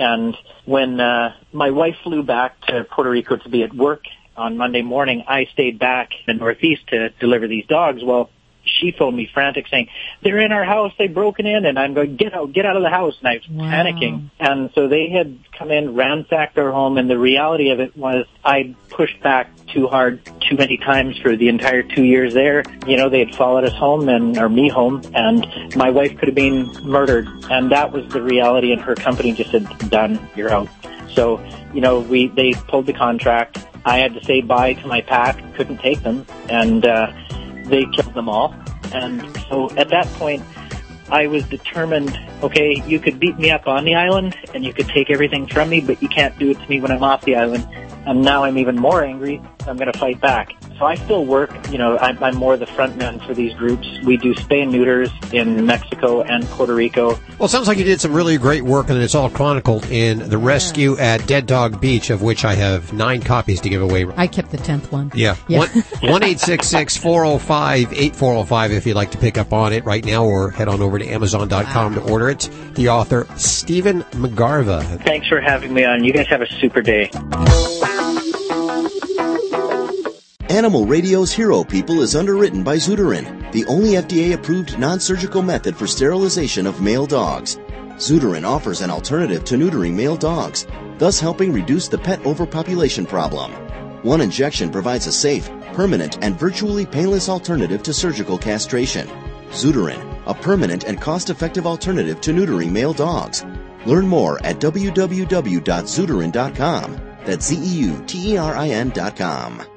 And when uh, my wife flew back to Puerto Rico to be at work on Monday morning, I stayed back in the Northeast to deliver these dogs. Well, she phoned me frantic saying, they're in our house, they've broken in, and I'm going, get out, get out of the house, and I was panicking. And so they had come in, ransacked our home, and the reality of it was I pushed back too hard, too many times for the entire two years there. You know, they had followed us home and, or me home, and my wife could have been murdered, and that was the reality, and her company just said, done, you're out. So, you know, we, they pulled the contract. I had to say bye to my pack, couldn't take them, and, uh, they killed them all. And so at that point, I was determined, okay, you could beat me up on the island and you could take everything from me, but you can't do it to me when I'm off the island. And now I'm even more angry. I'm going to fight back. So I still work, you know, I'm, I'm more the front man for these groups. We do spay and neuters in Mexico and Puerto Rico. Well, it sounds like you did some really great work, and it's all chronicled in The Rescue at Dead Dog Beach, of which I have nine copies to give away. I kept the tenth one. Yeah. Yeah. One eight six six four zero five eight four zero five. If you'd like to pick up on it right now, or head on over to Amazon.com to order it. The author Stephen McGarva. Thanks for having me on. You guys have a super day. Animal Radio's Hero People is underwritten by Zeuterin, the only FDA approved non surgical method for sterilization of male dogs. Zeuterin offers an alternative to neutering male dogs, thus helping reduce the pet overpopulation problem. One injection provides a safe, permanent, and virtually painless alternative to surgical castration. Zeuterin, a permanent and cost effective alternative to neutering male dogs. Learn more at www.zeuterin.com. That's Z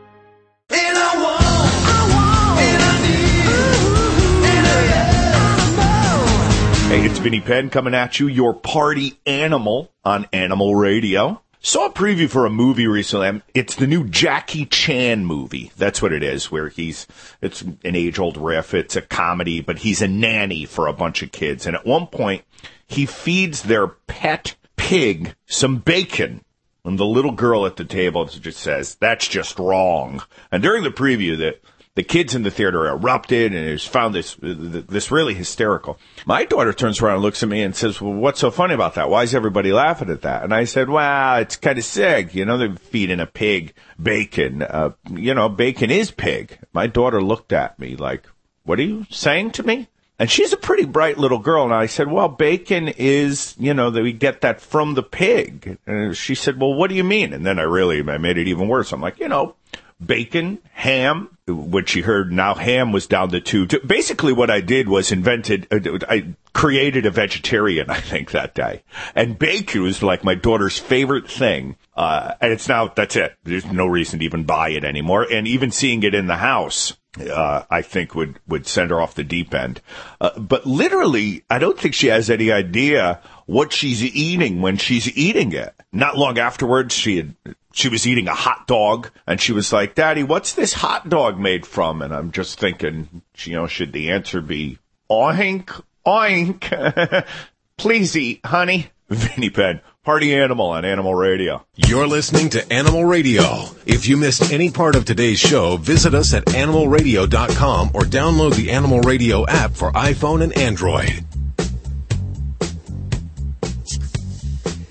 Hey, it's Vinny Penn coming at you, your party animal on Animal Radio. Saw a preview for a movie recently. It's the new Jackie Chan movie. That's what it is, where he's, it's an age old riff. It's a comedy, but he's a nanny for a bunch of kids. And at one point, he feeds their pet pig some bacon. And the little girl at the table just says, that's just wrong. And during the preview, the, the kids in the theater erupted and it was found this this really hysterical. My daughter turns around and looks at me and says, "Well, what's so funny about that? Why is everybody laughing at that?" And I said, "Well, it's kind of sick. You know, they're feeding a pig bacon. Uh, you know, bacon is pig." My daughter looked at me like, "What are you saying to me?" And she's a pretty bright little girl. And I said, well, bacon is, you know, that we get that from the pig. And she said, well, what do you mean? And then I really, I made it even worse. I'm like, you know, bacon, ham, which she heard now ham was down to two. Basically what I did was invented, uh, I created a vegetarian, I think that day. And bacon was like my daughter's favorite thing. Uh, and it's now, that's it. There's no reason to even buy it anymore. And even seeing it in the house, uh, I think would, would send her off the deep end. Uh, but literally, I don't think she has any idea what she's eating when she's eating it. Not long afterwards, she had, she was eating a hot dog and she was like, Daddy, what's this hot dog made from? And I'm just thinking, you know, should the answer be oink, oink? Please eat, honey. Vinny Penn, party animal on Animal Radio. You're listening to Animal Radio. If you missed any part of today's show, visit us at animalradio.com or download the Animal Radio app for iPhone and Android.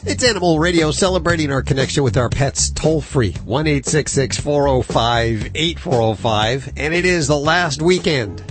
It's Animal Radio celebrating our connection with our pets toll free. 1 405 8405. And it is the last weekend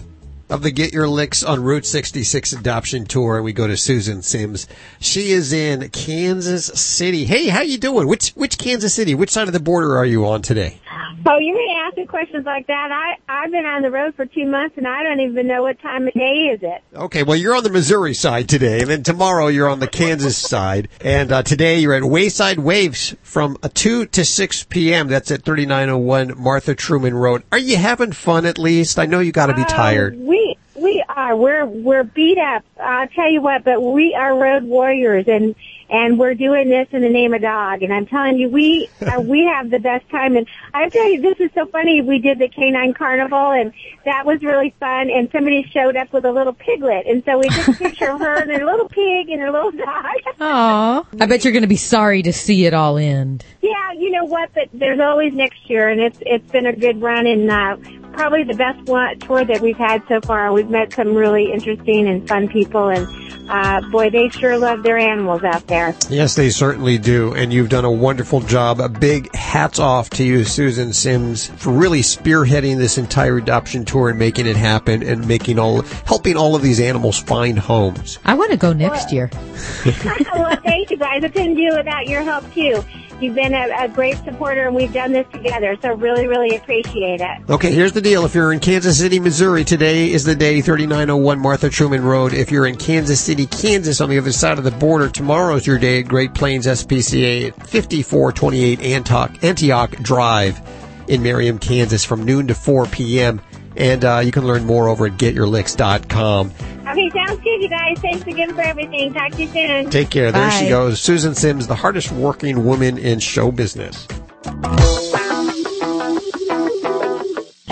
of the Get Your Licks on Route 66 adoption tour. And we go to Susan Sims. She is in Kansas City. Hey, how you doing? Which, which Kansas City? Which side of the border are you on today? Oh, you're going to ask me questions like that. I, I've been on the road for two months and I don't even know what time of day is it. Okay, well, you're on the Missouri side today, and then tomorrow you're on the Kansas side. And uh, today you're at Wayside Waifs from uh, 2 to 6 p.m. That's at 3901 Martha Truman Road. Are you having fun at least? I know you got to be tired. Uh, we we are. We're we're beat up. I'll tell you what, but we are road warriors and and we're doing this in the name of dog. And I'm telling you, we uh, we have the best time. And I tell you, this is so funny. We did the canine carnival, and that was really fun. And somebody showed up with a little piglet, and so we just picture of her and her little pig and her little dog. Aw. I bet you're going to be sorry to see it all end. Yeah, you know what? But there's always next year, and it's it's been a good run, and uh, probably the best one, tour that we've had so far. We've met some really interesting and fun people, and uh, boy, they sure love their animals out there. Yes, they certainly do. And you've done a wonderful job. A big hats off to you, Susan Sims, for really spearheading this entire adoption tour and making it happen and making all, helping all of these animals find homes. I want to go next year. well, thank you guys. I couldn't do it without your help too. You've been a, a great supporter, and we've done this together. So really, really appreciate it. Okay, here's the deal. If you're in Kansas City, Missouri, today is the day, 3901 Martha Truman Road. If you're in Kansas City, Kansas, on the other side of the border, tomorrow's your day at Great Plains SPCA at 5428 Antioch, Antioch Drive in Merriam, Kansas from noon to 4 p.m. And uh, you can learn more over at getyourlicks.com. Okay, sounds good, you guys. Thanks again for everything. Talk to you soon. Take care. There she goes. Susan Sims, the hardest working woman in show business.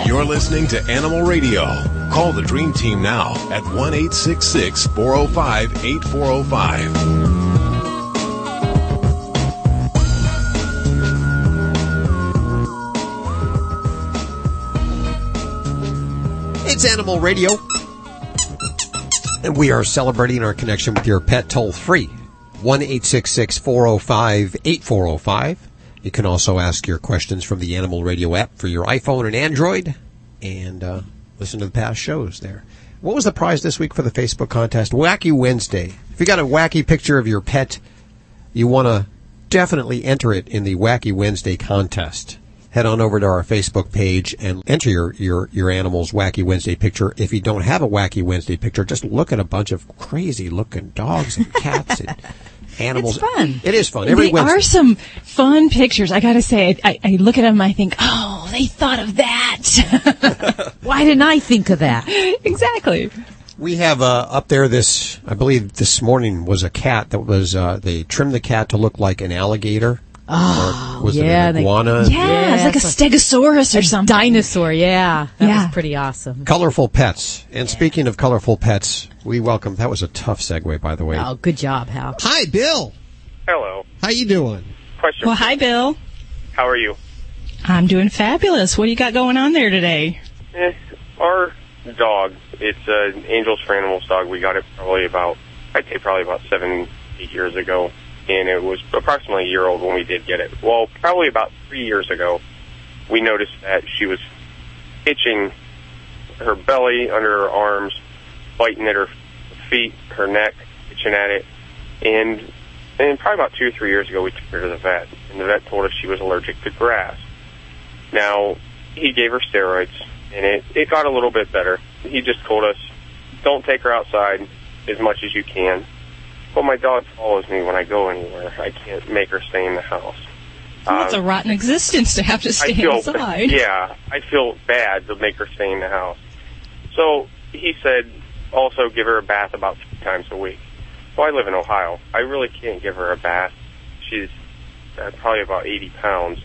You're listening to Animal Radio. Call the Dream Team now at 1 866 405 8405. It's Animal Radio. And we are celebrating our connection with your pet toll free. 1 405 8405. You can also ask your questions from the Animal Radio app for your iPhone and Android and uh, listen to the past shows there. What was the prize this week for the Facebook contest? Wacky Wednesday. If you got a wacky picture of your pet, you want to definitely enter it in the Wacky Wednesday contest. Head on over to our Facebook page and enter your, your, your animal's Wacky Wednesday picture. If you don't have a Wacky Wednesday picture, just look at a bunch of crazy looking dogs and cats and animals. It's fun. It is fun. Every they Wednesday. are some fun pictures. I gotta say, I, I look at them, I think, oh, they thought of that. Why didn't I think of that? exactly. We have uh, up there this, I believe this morning was a cat that was, uh, they trimmed the cat to look like an alligator. Oh, was yeah, it an they- iguana? Yeah, it's like a stegosaurus or something. Dinosaur, yeah. That Yeah. was pretty awesome. Colorful pets. And speaking of colorful pets, we welcome, that was a tough segue, by the way. Oh, good job, Hal. Hi, Bill. Hello. How you doing? Question. Well, hi, Bill. How are you? I'm doing fabulous. What do you got going on there today? Eh, our dog, it's an Angels for Animals dog. We got it probably about, I'd say probably about seven, eight years ago. And it was approximately a year old when we did get it. Well, probably about three years ago, we noticed that she was itching her belly, under her arms, biting at her feet, her neck, itching at it. And, and probably about two or three years ago, we took her to the vet. And the vet told us she was allergic to grass. Now, he gave her steroids, and it, it got a little bit better. He just told us, don't take her outside as much as you can. But my dog follows me when I go anywhere. I can't make her stay in the house. That's Um, a rotten existence to have to I stay feel, inside. Yeah, I feel bad to make her stay in the house. So he said also give her a bath about three times a week. Well, I live in Ohio. I really can't give her a bath. She's uh, probably about 80 pounds.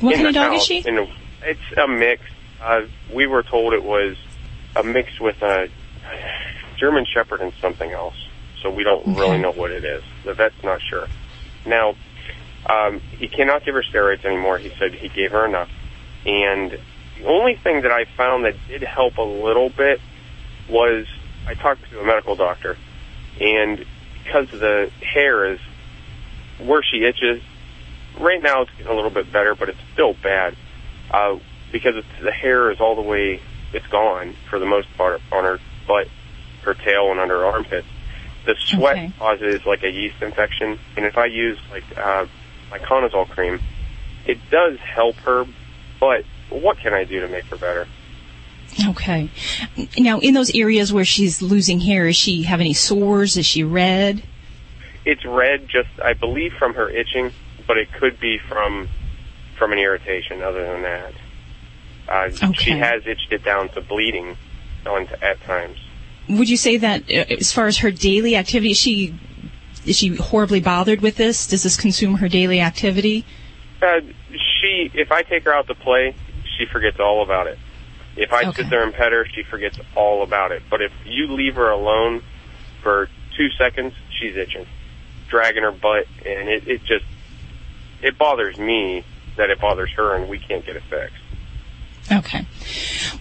What kind of dog is she? the- it's a mix. Uh, we were told it was a mix with a German Shepherd and something else. So we don't really know what it is. The vet's not sure. Now, um, he cannot give her steroids anymore. He said he gave her enough. And the only thing that I found that did help a little bit was I talked to a medical doctor, and because the hair is where she itches, right now it's getting a little bit better, but it's still bad uh, because it's, the hair is all the way it's gone for the most part on her butt, her tail, and under her armpits. The sweat Okay. causes like a yeast infection, and if I use like uh, miconazole cream, it does help her. But what can I do to make her better? Okay. Now, in those areas where she's losing hair, is she have any sores? Is she red? It's red, just I believe from her itching, but it could be from from an irritation. Other than that, uh, she has itched it down to bleeding on at times. Would you say that uh, as far as her daily activity, is she is she horribly bothered with this? Does this consume her daily activity? Uh, she, if I take her out to play, she forgets all about it. If I Okay. sit there and pet her, she forgets all about it. But if you leave her alone for two seconds, she's itching, dragging her butt, and it, it just it bothers me that it bothers her, and we can't get it fixed. Okay.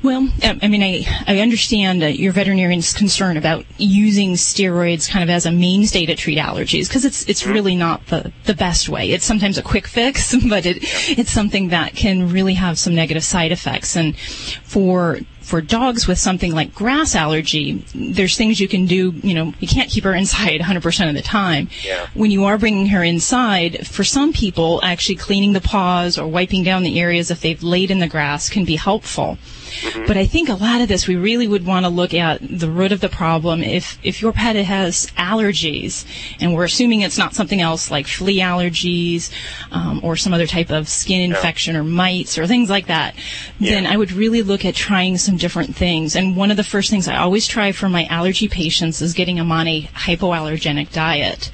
Well, um, I mean, I, I understand uh, your veterinarian's concern about using steroids kind of as a mainstay to treat allergies because it's it's really not the, the best way. It's sometimes a quick fix, but it it's something that can really have some negative side effects. And for for dogs with something like grass allergy, there's things you can do. You know, you can't keep her inside 100% of the time. Yeah. When you are bringing her inside, for some people, actually cleaning the paws or wiping down the areas if they've laid in the grass can be helpful. But I think a lot of this, we really would want to look at the root of the problem. If if your pet has allergies, and we're assuming it's not something else like flea allergies um, or some other type of skin infection or mites or things like that, then I would really look at trying some different things. And one of the first things I always try for my allergy patients is getting them on a hypoallergenic diet.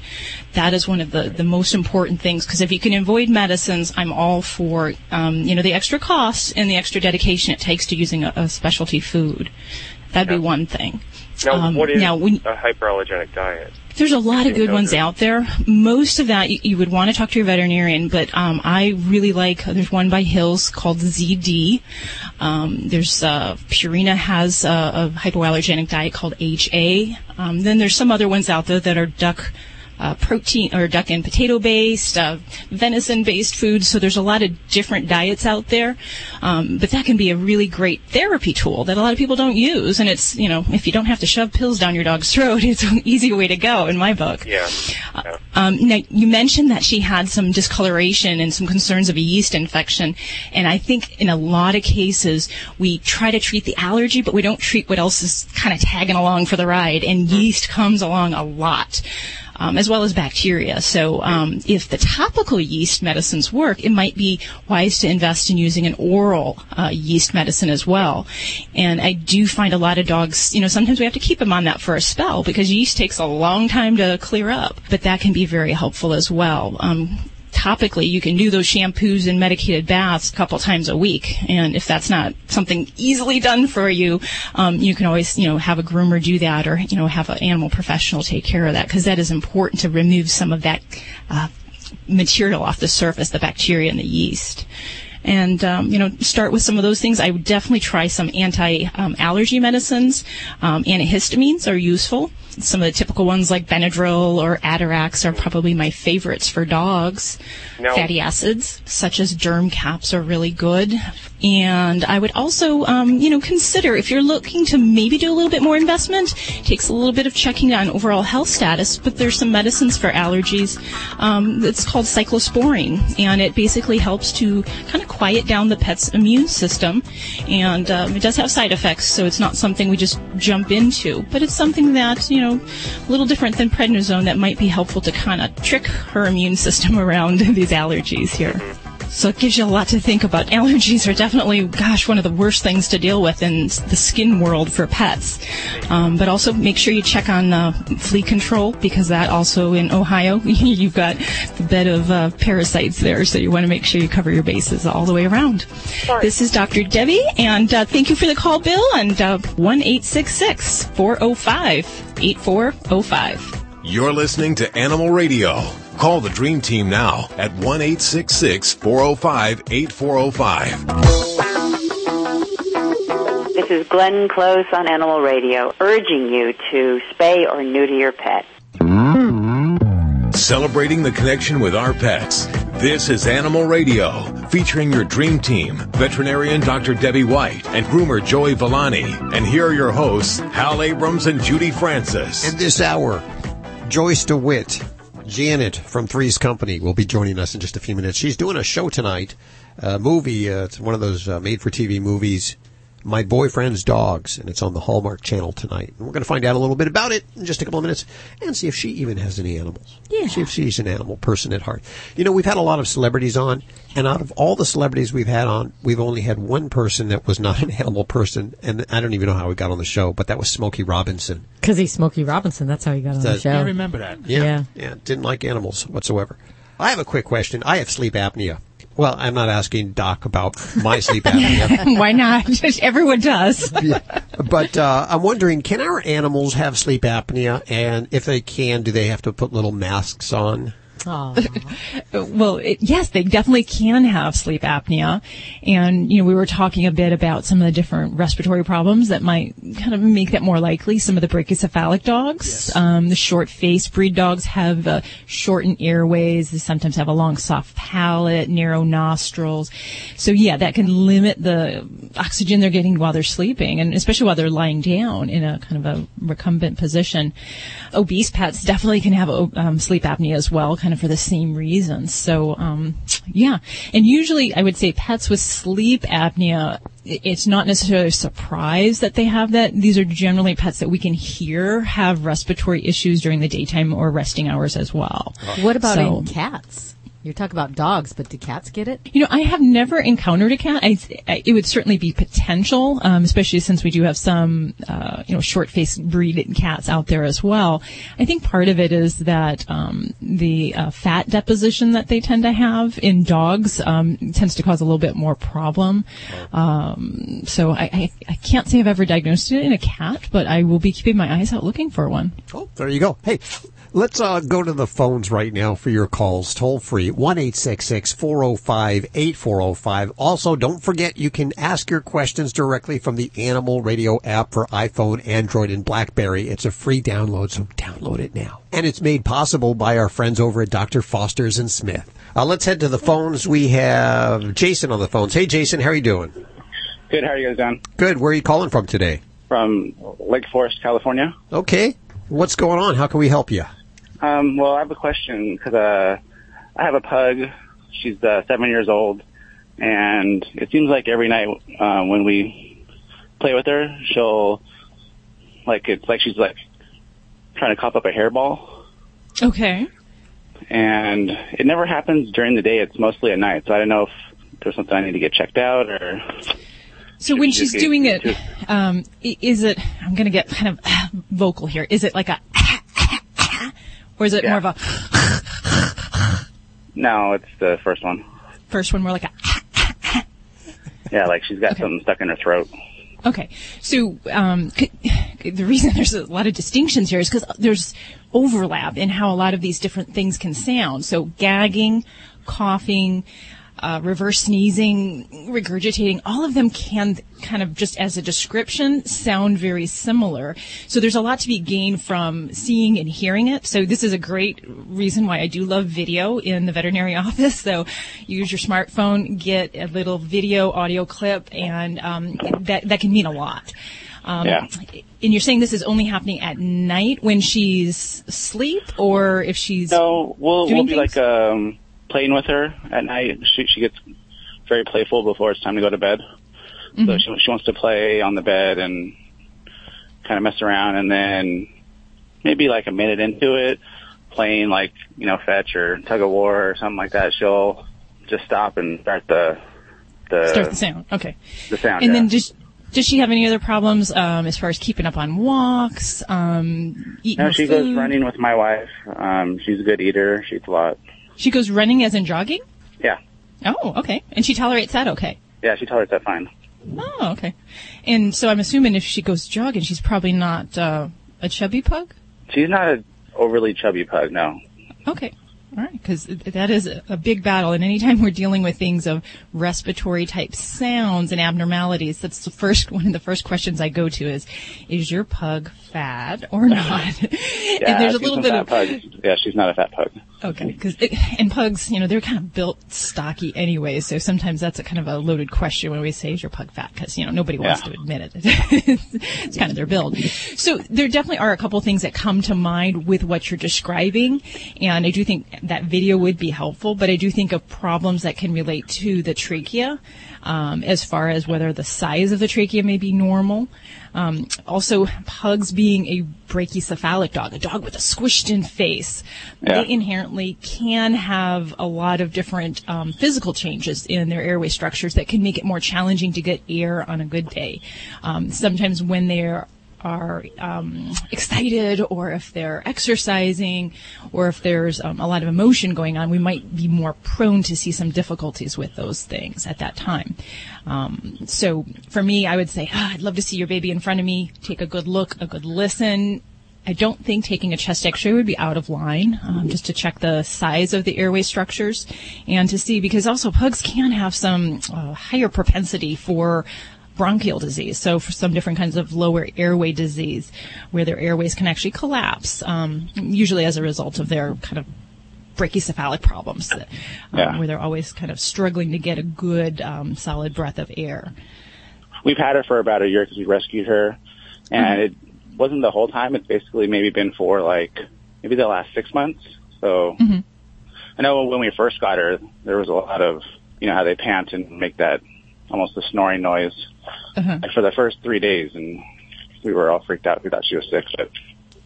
That is one of the, the most important things because if you can avoid medicines, I'm all for um, you know the extra costs and the extra dedication it takes to using a, a specialty food. That'd be one thing. Now, Um, what is now when, a hyperallergenic diet? there's a lot of good ones out there. Most of that you, you would want to talk to your veterinarian, but um, I really like. There's one by Hills called ZD. Um, there's uh, Purina has a, a hypoallergenic diet called HA. Um, then there's some other ones out there that are duck. Uh, protein or duck and potato based, uh, venison based foods. So there's a lot of different diets out there. Um, but that can be a really great therapy tool that a lot of people don't use. And it's, you know, if you don't have to shove pills down your dog's throat, it's an easy way to go in my book. Yeah. yeah. Um, now, you mentioned that she had some discoloration and some concerns of a yeast infection. And I think in a lot of cases, we try to treat the allergy, but we don't treat what else is kind of tagging along for the ride. And yeast comes along a lot. Um, as well as bacteria. So, um, if the topical yeast medicines work, it might be wise to invest in using an oral uh, yeast medicine as well. And I do find a lot of dogs, you know, sometimes we have to keep them on that for a spell because yeast takes a long time to clear up, but that can be very helpful as well. Um, topically, you can do those shampoos and medicated baths a couple times a week. And if that's not something easily done for you, um, you can always, you know, have a groomer do that or, you know, have an animal professional take care of that because that is important to remove some of that uh, material off the surface, the bacteria and the yeast. and um, you know start with some of those things. I would definitely try some anti-allergy medicines. Um, antihistamines are useful. Some of the typical ones like Benadryl or Atarax are probably my favorites for dogs. Now- Fatty acids such as DermCaps are really good. And I would also, um, you know, consider if you're looking to maybe do a little bit more investment, takes a little bit of checking on overall health status, but there's some medicines for allergies. Um, it's called cyclosporine, and it basically helps to kind of quiet down the pet's immune system. And um, it does have side effects, so it's not something we just jump into, but it's something that, you know, a little different than prednisone that might be helpful to kind of trick her immune system around these allergies here. Mm-hmm. So it gives you a lot to think about. Allergies are definitely, gosh, one of the worst things to deal with in the skin world for pets. Um, but also make sure you check on uh, flea control because that also in Ohio, you've got the bed of uh, parasites there. So you want to make sure you cover your bases all the way around. This is Dr. Debbie, and uh, thank you for the call, Bill, and uh, 1 405 8405. You're listening to Animal Radio. Call the Dream Team now at 1 405 8405. This is Glenn Close on Animal Radio, urging you to spay or neuter your pet. Celebrating the connection with our pets. This is Animal Radio, featuring your dream team, veterinarian Dr. Debbie White and groomer Joey Villani. And here are your hosts, Hal Abrams and Judy Francis. In this hour, Joyce DeWitt, Janet from Three's Company, will be joining us in just a few minutes. She's doing a show tonight, a movie. Uh, it's one of those uh, made-for-TV movies, My Boyfriend's Dogs, and it's on the Hallmark Channel tonight. And we're going to find out a little bit about it in just a couple of minutes and see if she even has any animals. Yeah. See if she's an animal person at heart. You know, we've had a lot of celebrities on, and out of all the celebrities we've had on, we've only had one person that was not an animal person, and I don't even know how he got on the show, but that was Smokey Robinson. Because he's Smokey Robinson. That's how he got on the That- show. I remember that. Yeah, Yeah. yeah. Didn't like animals whatsoever. I have a quick question. I have sleep apnea. Well, I'm not asking Doc about my sleep apnea. Why not? Just Everyone does. but uh, I'm wondering, can our animals have sleep apnea? And if they can, do they have to put little masks on? well, it, yes, they definitely can have sleep apnea. And, you know, we were talking a bit about some of the different respiratory problems that might kind of make that more likely. Some of the brachycephalic dogs, um, the short-faced breed dogs have uh, shortened airways. They sometimes have a long, soft palate, narrow nostrils. So yeah, that can limit the oxygen they're getting while they're sleeping, and especially while they're lying down in a kind of a recumbent position. Obese pets definitely can have um, sleep apnea as well, kind of for the same reasons. So um, yeah, and usually I would say pets with sleep apnea, it's not necessarily a surprise that they have that. These are generally pets that we can hear have respiratory issues during the daytime or resting hours as well. What about So- in cats? You're talking about dogs, but do cats get it? You know, I have never encountered a cat. I, I, it would certainly be potential, um, especially since we do have some, uh, you know, short-faced breed cats out there as well. I think part of it is that um, the uh, fat deposition that they tend to have in dogs um, tends to cause a little bit more problem. Um, so I, I, I can't say I've ever diagnosed it in a cat, but I will be keeping my eyes out looking for one. Oh, there you go. Hey, let's uh, go to the phones right now for your calls, toll free, one eight six six four zero five eight four zero five. Also, don't forget you can ask your questions directly from the Animal Radio app for iPhone, Android, and BlackBerry. It's a free download, so download it now. And it's made possible by our friends over at Dr. Foster's and Smith. Uh, let's head to the phones. We have Jason on the phones. Hey, Jason, how are you doing? Good. How are you guys doing? Good. Where are you calling from today? From Lake Forest, California. Okay. What's going on? How can we help you? Um, well, I have a question because uh, I have a pug. She's uh, seven years old, and it seems like every night uh, when we play with her, she'll like it's like she's like trying to cough up a hairball, Okay. and it never happens during the day. It's mostly at night. So I don't know if there's something I need to get checked out or. So when she's doing it, um, is it? I'm going to get kind of vocal here. Is it like a, or is it more of a No, it's the first one. first one, more like a? Yeah, like she's got something stuck in her throat. Okay, so um, c- the reason there's a lot of distinctions here is because there's overlap in how a lot of these different things can sound. So gagging, coughing. Uh, reverse sneezing, regurgitating, all of them can kind of just as a description sound very similar. So there's a lot to be gained from seeing and hearing it. So this is a great reason why I do love video in the veterinary office. So use your smartphone, get a little video audio clip, and um, that that can mean a lot. Um, Yeah. And you're saying this is only happening at night when she's asleep, or if she's No, we'll we'll be things? like um playing with her at night. She she gets very playful before it's time to go to bed. Mm-hmm. So she she wants to play on the bed and kind of mess around, and then maybe like a minute into it, playing like you know fetch or tug of war or something like that, she'll just stop and start the the start the sound. Okay. the sound. And yeah. then does does she have any other problems um, as far as keeping up on walks, um, eating no, she food? goes running with my wife. Um, she's a good eater. She eats a lot. She goes running as in jogging. Yeah, Oh, okay. And she tolerates that. Okay. yeah, she tolerates that fine. Oh, okay. And so I'm assuming if she goes jogging, she's probably not uh, a chubby pug. She's not a overly chubby pug. No. Okay. All right, because that is a big battle, and anytime we're dealing with things of respiratory type sounds and abnormalities, that's the first one of the first questions I go to is, is your pug fat or not? Yeah, and there's a little bit of pug. Yeah, she's not a fat pug. Okay, because and pugs, you know, they're kind of built stocky anyway, so sometimes that's a kind of a loaded question when we say, "Is your pug fat?" Because you know nobody wants Yeah. to admit it. it's kind of their build. So there definitely are a couple things that come to mind with what you're describing, and I do think that video would be helpful. But I do think of problems that can relate to the trachea, um, as far as whether the size of the trachea may be normal. Um, also, pugs being a brachycephalic dog, a dog with a squished in face, Yeah. they inherently can have a lot of different um, physical changes in their airway structures that can make it more challenging to get air on a good day. Um, sometimes when they're are um, excited or if they're exercising or if there's um, a lot of emotion going on, we might be more prone to see some difficulties with those things at that time. Um, so for me, I would say, ah, I'd love to see your baby in front of me, take a good look, a good listen. I don't think taking a chest x-ray would be out of line, um, just to check the size of the airway structures and to see, because also pugs can have some uh, higher propensity for bronchial disease. So for some different kinds of lower airway disease, where their airways can actually collapse, um, usually as a result of their kind of brachycephalic problems, um, Yeah. where they're always kind of struggling to get a good, um, solid breath of air. We've had her for about a year because we rescued her, and it wasn't the whole time. It's basically maybe been for like maybe the last six months. So I know when we first got her, there was a lot of you know how they pant and make that almost a snoring noise. Uh-huh. And for the first three days, and we were all freaked out. We thought she was sick, but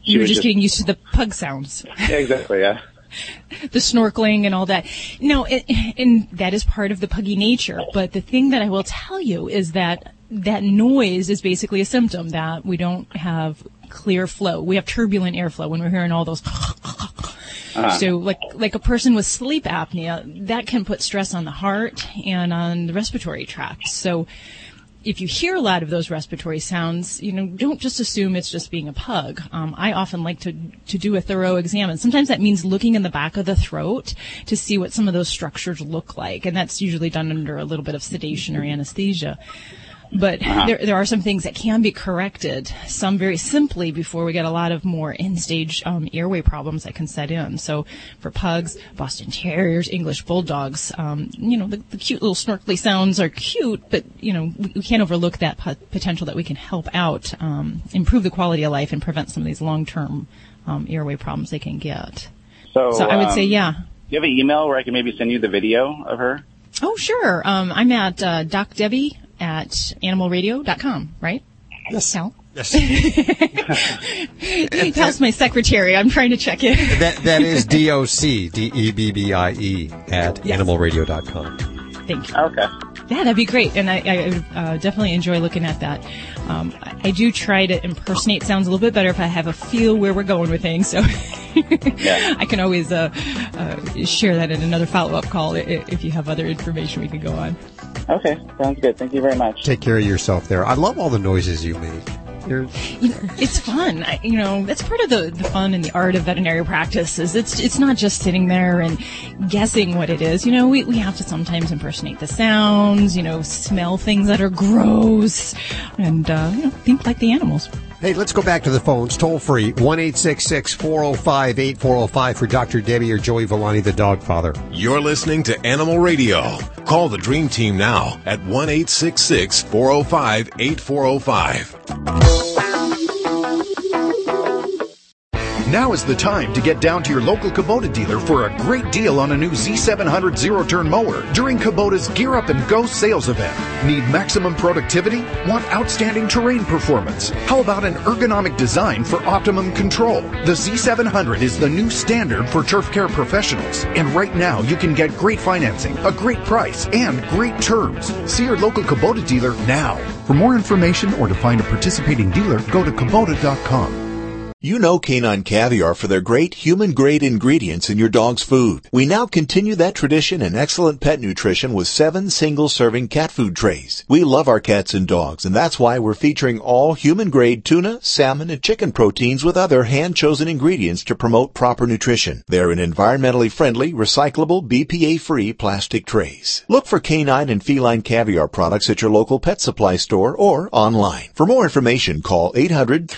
she You were was just getting used to the pug sounds. yeah, exactly, yeah. the snorkeling and all that. No, and, and that is part of the puggy nature. But the thing that I will tell you is that that noise is basically a symptom that we don't have clear flow. We have turbulent airflow when we're hearing all those. Uh-huh. So, like like a person with sleep apnea, that can put stress on the heart and on the respiratory tract. So, if you hear a lot of those respiratory sounds, you know, don't just assume it's just being a pug. Um, I often like to to do a thorough exam, and sometimes that means looking in the back of the throat to see what some of those structures look like, and that's usually done under a little bit of sedation or anesthesia. But there, there are some things that can be corrected, some very simply before we get a lot of more end-stage um, airway problems that can set in. So for pugs, Boston Terriers, English Bulldogs, um, you know, the, the cute little snorkly sounds are cute, but, you know, we, we can't overlook that po- potential that we can help out, um, improve the quality of life and prevent some of these long-term um, airway problems they can get. So, So I would say, um, yeah. Do you have an email where I can maybe send you the video of her? Oh, sure. Um, I'm at uh, Doc Debbie at animalradio.com, right? Yes. Cal? Yes. Cal's my secretary. I'm trying to check it. That that is D O C D E B B I E at animalradio.com. Thank you. Okay. Yeah, that'd be great, and I, I would, uh, definitely enjoy looking at that. Um, I, I do try to impersonate sounds a little bit better if I have a feel where we're going with things. So I can always uh, uh, share that in another follow-up call i- i- if you have other information we could go on. Okay, sounds good. Thank you very much. Take care of yourself there. I love all the noises you make. You're, it's fun. I, you know, that's part of the, the fun and the art of veterinary practice is it's, it's not just sitting there and guessing what it is. You know, we, we have to sometimes impersonate the sounds, you know, smell things that are gross and, uh, you know, think like the animals. Hey, let's go back to the phones. Toll free, 1 405 8405 for Dr. Debbie or Joey Villani, the dog father. You're listening to Animal Radio. Call the Dream Team now at 1 405 8405. Now is the time to get down to your local Kubota dealer for a great deal on a new Z700 zero turn mower during Kubota's Gear Up and Go sales event. Need maximum productivity? Want outstanding terrain performance? How about an ergonomic design for optimum control? The Z700 is the new standard for turf care professionals. And right now you can get great financing, a great price, and great terms. See your local Kubota dealer now. For more information or to find a participating dealer, go to Kubota.com. You know Canine Caviar for their great human grade ingredients in your dog's food. We now continue that tradition in excellent pet nutrition with seven single serving cat food trays. We love our cats and dogs and that's why we're featuring all human grade tuna, salmon, and chicken proteins with other hand chosen ingredients to promote proper nutrition. They're in environmentally friendly, recyclable, BPA free plastic trays. Look for canine and feline caviar products at your local pet supply store or online. For more information, call 800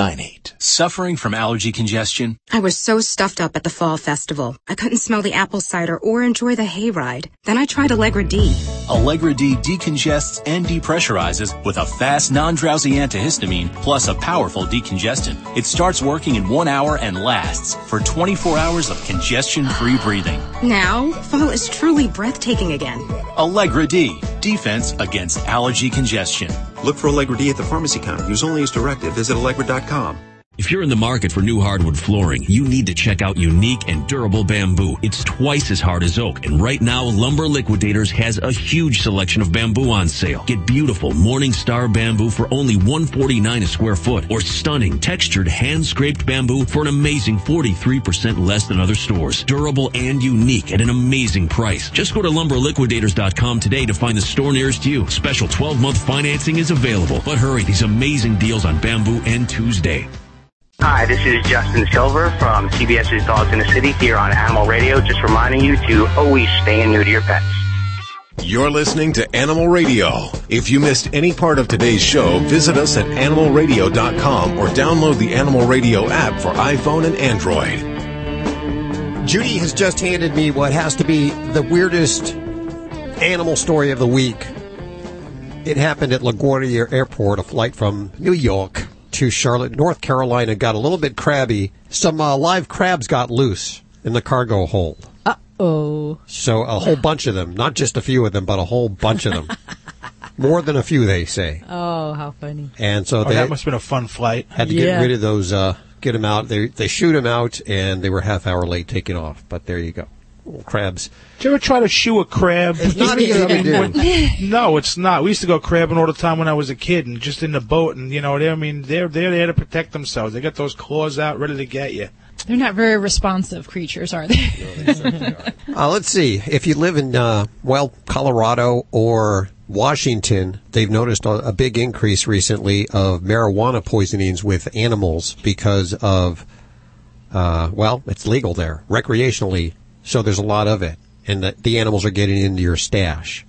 392 7898. Suffering from allergy congestion? I was so stuffed up at the fall festival. I couldn't smell the apple cider or enjoy the hayride. Then I tried Allegra D. Allegra D decongests and depressurizes with a fast, non-drowsy antihistamine plus a powerful decongestant. It starts working in one hour and lasts for 24 hours of congestion-free breathing. Now, fall is truly breathtaking again. Allegra D, defense against allergy congestion. Look for Allegra D at the pharmacy counter. Use only as directed. Visit Allegra.com. If you're in the market for new hardwood flooring, you need to check out unique and durable bamboo. It's twice as hard as oak, and right now Lumber Liquidators has a huge selection of bamboo on sale. Get beautiful Morning Star bamboo for only 149 a square foot, or stunning textured hand-scraped bamboo for an amazing 43% less than other stores. Durable and unique at an amazing price. Just go to lumberliquidators.com today to find the store nearest you. Special 12-month financing is available. But hurry, these amazing deals on bamboo end Tuesday. Hi, this is Justin Silver from CBS's Dogs in the City here on Animal Radio, just reminding you to always stay in new to your pets. You're listening to Animal Radio. If you missed any part of today's show, visit us at animalradio.com or download the Animal Radio app for iPhone and Android. Judy has just handed me what has to be the weirdest animal story of the week. It happened at LaGuardia Airport, a flight from New York to Charlotte, North Carolina got a little bit crabby. Some uh, live crabs got loose in the cargo hold. Uh oh. So a whole bunch of them, not just a few of them, but a whole bunch of them. More than a few, they say. Oh, how funny. And so Oh, they that must have been a fun flight. had to Yeah. get rid of those, uh, get them out. They, they shoot them out and they were half hour late taking off. But there you go. Little crabs. Did you ever try to shoe a crab? It's not easy to do. no, it's not. We used to go crabbing all the time when I was a kid, and just in the boat, and you know, they, I mean, they're they're there to protect themselves. They got those claws out, ready to get you. They're not very responsive creatures, are they? Uh, let's see. If you live in, uh, well, Colorado or Washington, they've noticed a, a big increase recently of marijuana poisonings with animals because of, uh, well, it's legal there, recreationally. So there's a lot of it. And the, the animals are getting into your stash.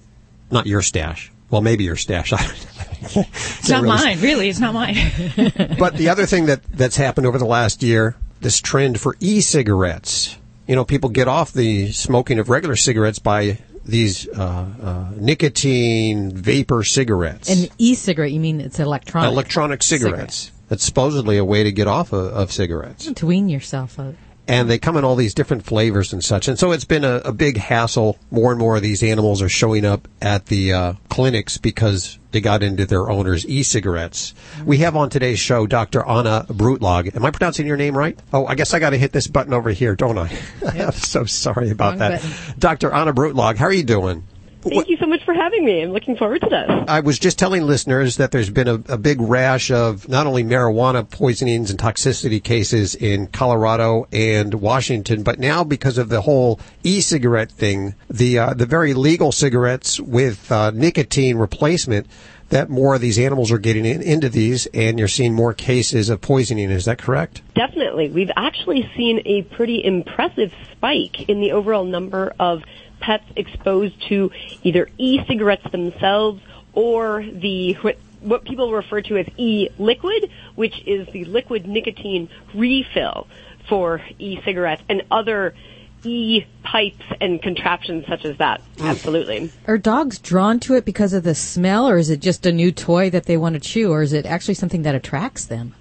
Not your stash. Well, maybe your stash. I don't know. It's not mine, really. It's not mine. but the other thing that that's happened over the last year, this trend for e-cigarettes. You know, people get off the smoking of regular cigarettes by these uh, uh, nicotine vapor cigarettes, An e-cigarette, you mean it's electronic? electronic cigarettes. That's supposedly a way to get off of, of cigarettes. To wean yourself out. And they come in all these different flavors and such. And so it's been a, a big hassle. More and more of these animals are showing up at the uh, clinics because they got into their owners' e-cigarettes. We have on today's show Dr. Ahna Brutlag. Am I pronouncing your name right? Oh, I guess I got to hit this button over here, don't I? I'm so sorry about Wrong that. button. Dr. Ahna Brutlag, how are you doing? Thank you so much for having me. I'm looking forward to this. I was just telling listeners that there's been a, a big rash of not only marijuana poisonings and toxicity cases in Colorado and Washington, but now because of the whole e-cigarette thing, the uh, the very legal cigarettes with uh, nicotine replacement, that more of these animals are getting in, into these, and you're seeing more cases of poisoning. Is that correct? Definitely. We've actually seen a pretty impressive spike in the overall number of pets exposed to either e-cigarettes themselves or the what, what people refer to as e-liquid, which is the liquid nicotine refill for e-cigarettes and other e-pipes and contraptions such as that. Hmm. Absolutely. Are dogs drawn to it because of the smell, or is it just a new toy that they want to chew, or is it actually something that attracts them?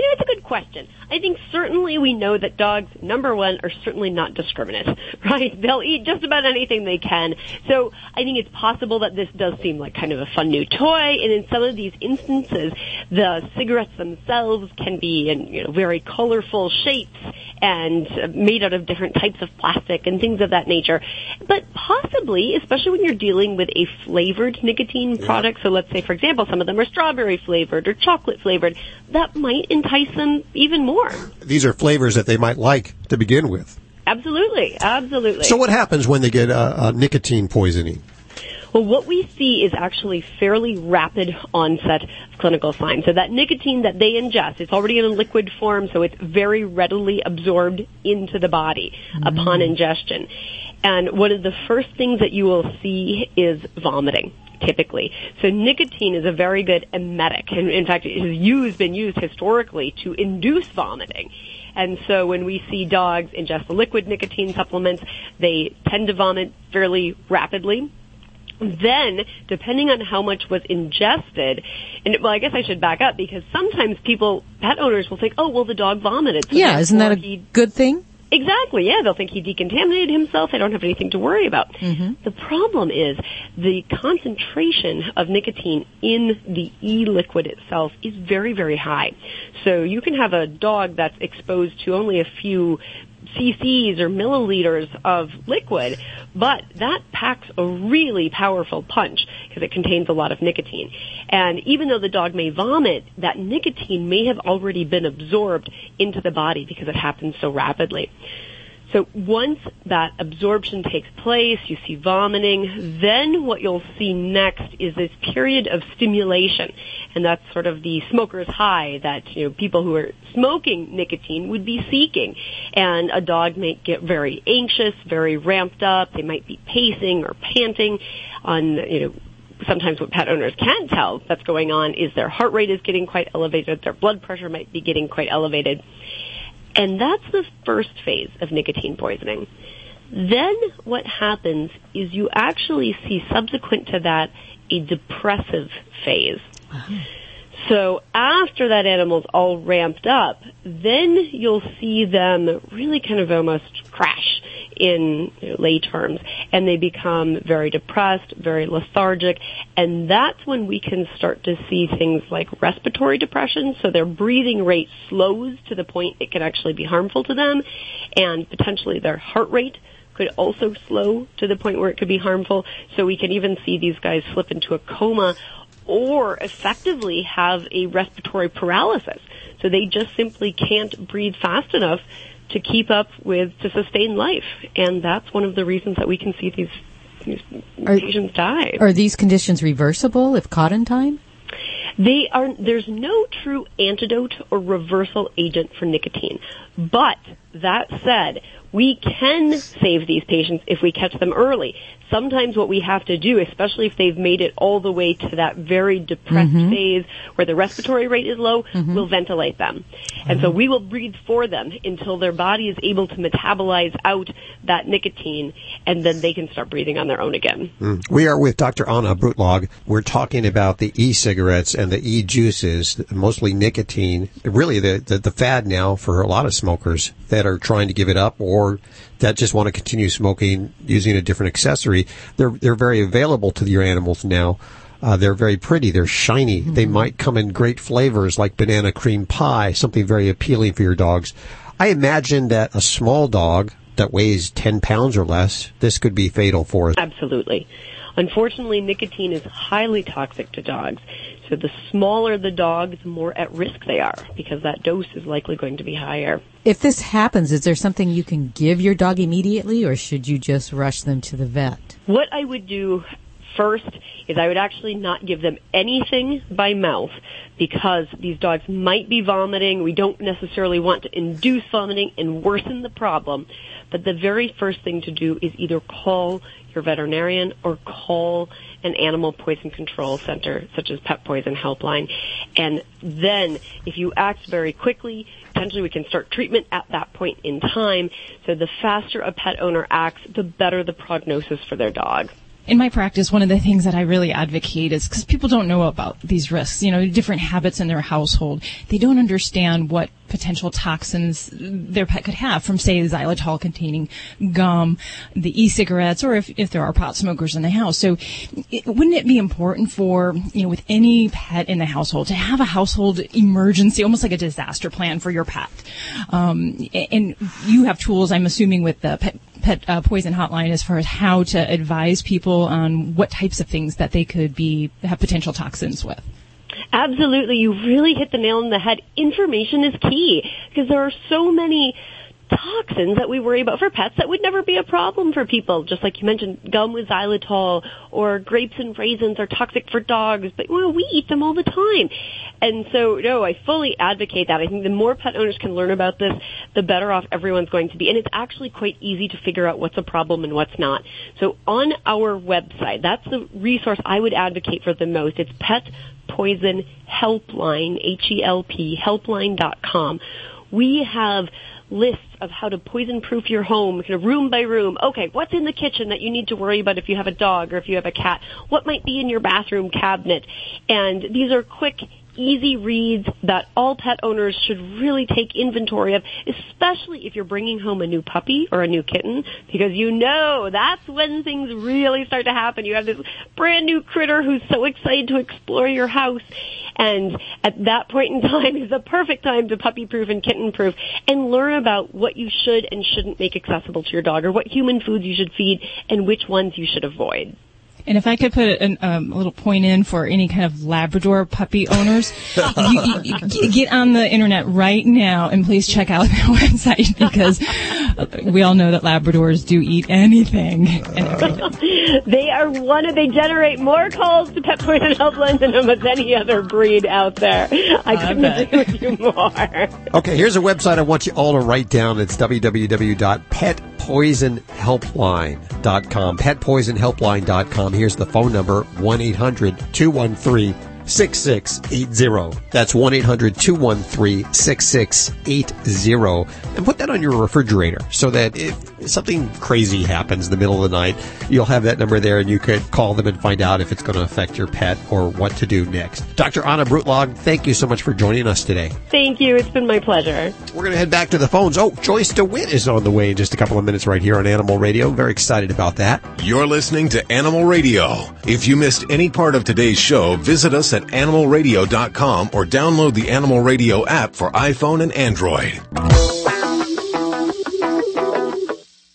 You know, it's a good question. I think certainly we know that dogs, number one, are certainly not discriminate, right? They'll eat just about anything they can. So I think it's possible that this does seem like kind of a fun new toy, and in some of these instances, the cigarettes themselves can be in you know very colorful shapes and uh, made out of different types of plastic and things of that nature. But possibly, especially when you're dealing with a flavored nicotine product, so let's say, for example, some of them are strawberry flavored or chocolate flavored, that might entice them even more. These are flavors that they might like to begin with. Absolutely, absolutely. So, what happens when they get uh, uh, nicotine poisoning? Well, what we see is actually fairly rapid onset of clinical signs. So that nicotine that they ingest, it's already in a liquid form, so it's very readily absorbed into the body upon ingestion. And one of the first things that you will see is vomiting typically. So nicotine is a very good emetic, and in fact, it has used, been used historically to induce vomiting. And so when we see dogs ingest the liquid nicotine supplements, they tend to vomit fairly rapidly. Then, depending on how much was ingested, and well, I guess I should back up because sometimes people, pet owners will think, oh, well, the dog vomited. so yeah, isn't that a good thing? Exactly. Yeah, they'll think he decontaminated himself. They don't have anything to worry about. Mm-hmm. The problem is the concentration of nicotine in the e-liquid itself is very, very high. So you can have a dog that's exposed to only a few cc's or milliliters of liquid, but that packs a really powerful punch because it contains a lot of nicotine. And even though the dog may vomit, that nicotine may have already been absorbed into the body because it happens so rapidly. So once that absorption takes place, you see vomiting, then what you'll see next is this period of stimulation. And that's sort of the smoker's high that, you know, people who are smoking nicotine would be seeking. And a dog might get very anxious, very ramped up. They might be pacing or panting on, you know, sometimes what pet owners can't tell that's going on is their heart rate is getting quite elevated, their blood pressure might be getting quite elevated. And that's the first phase of nicotine poisoning. Then what happens is you actually see subsequent to that a depressive phase. Uh-huh. So after that animal's all ramped up, then you'll see them really kind of almost crash in lay terms and they become very depressed, very lethargic, and that's when we can start to see things like respiratory depression, so their breathing rate slows to the point it can actually be harmful to them, and potentially their heart rate could also slow to the point where it could be harmful, so we can even see these guys slip into a coma or effectively have a respiratory paralysis. So they just simply can't breathe fast enough to keep up with to sustain life, and that's one of the reasons that we can see these, these patients die. Are these conditions reversible if caught in time? They are. There's no true antidote or reversal agent for nicotine, but that said, we can save these patients if we catch them early. Sometimes what we have to do, especially if they've made it all the way to that very depressed Mhm. phase where the respiratory rate is low, Mhm. we'll ventilate them. And so we will breathe for them until their body is able to metabolize out that nicotine and then they can start breathing on their own again. Mm. We are with Dr. Ahna Brutlag. We're talking about the e-cigarettes and the e-juices, mostly nicotine. Really the, the, the fad now for a lot of smokers that are trying to give it up or that just want to continue smoking using a different accessory. They're, they're very available to your animals now. Uh, they're very pretty. They're shiny. They might come in great flavors like banana cream pie, something very appealing for your dogs. I imagine that a small dog that weighs 10 pounds or less, this could be fatal for. Absolutely. Unfortunately, nicotine is highly toxic to dogs. So the smaller the dog, the more at risk they are because that dose is likely going to be higher. If this happens, is there something you can give your dog immediately, or should you just rush them to the vet? What I would do First is I would actually not give them anything by mouth because these dogs might be vomiting. We don't necessarily want to induce vomiting and worsen the problem. But the very first thing to do is either call your veterinarian or call an animal poison control center such as Pet Poison Helpline. And then if you act very quickly, potentially we can start treatment at that point in time. So the faster a pet owner acts, the better the prognosis for their dog in my practice, one of the things that I really advocate is because people don't know about these risks, you know, different habits in their household. They don't understand what potential toxins their pet could have from, say, xylitol containing gum, the e-cigarettes, or if, if there are pot smokers in the house. So it, wouldn't it be important for, you know, with any pet in the household to have a household emergency, almost like a disaster plan for your pet? Um, and you have tools, I'm assuming, with the pet pet uh, poison hotline as far as how to advise people on what types of things that they could be have potential toxins with. Absolutely. You really hit the nail on the head. Information is key because there are so many toxins that we worry about for pets that would never be a problem for people. Just like you mentioned, gum with xylitol or grapes and raisins are toxic for dogs, but well, we eat them all the time. And so, no, I fully advocate that. I think the more pet owners can learn about this, the better off everyone's going to be. And it's actually quite easy to figure out what's a problem and what's not. So on our website, that's the resource I would advocate for the most. It's Pet Poison Helpline, H-E-L-P, helpline.com. We have lists of how to poison proof your home, kind of room by room. Okay, what's in the kitchen that you need to worry about if you have a dog or if you have a cat? What might be in your bathroom cabinet? And these are quick easy reads that all pet owners should really take inventory of, especially if you're bringing home a new puppy or a new kitten, because you know that's when things really start to happen. You have this brand new critter who's so excited to explore your house, and at that point in time is the perfect time to puppy proof and kitten proof and learn about what you should and shouldn't make accessible to your dog or what human foods you should feed and which ones you should avoid. And if I could put an, um, a little point in for any kind of Labrador puppy owners, you, you, you get on the internet right now and please check out their website because we all know that Labradors do eat anything and everything. they are one of, they generate more calls to Pet Poison Helpline than almost any other breed out there. I couldn't I agree with you more. Okay, here's a website I want you all to write down. It's www.petpoisonhelpline.com. Petpoisonhelpline.com. Here's the phone number 1 800 213 6680. That's 1 800 213 6680. And put that on your refrigerator so that if something crazy happens in the middle of the night, you'll have that number there and you could call them and find out if it's going to affect your pet or what to do next. Dr. Ahna Brutlag, thank you so much for joining us today. Thank you. It's been my pleasure. We're going to head back to the phones. Oh, Joyce DeWitt is on the way in just a couple of minutes right here on Animal Radio. Very excited about that. You're listening to Animal Radio. If you missed any part of today's show, visit us at animalradio.com or download the Animal Radio app for iPhone and Android.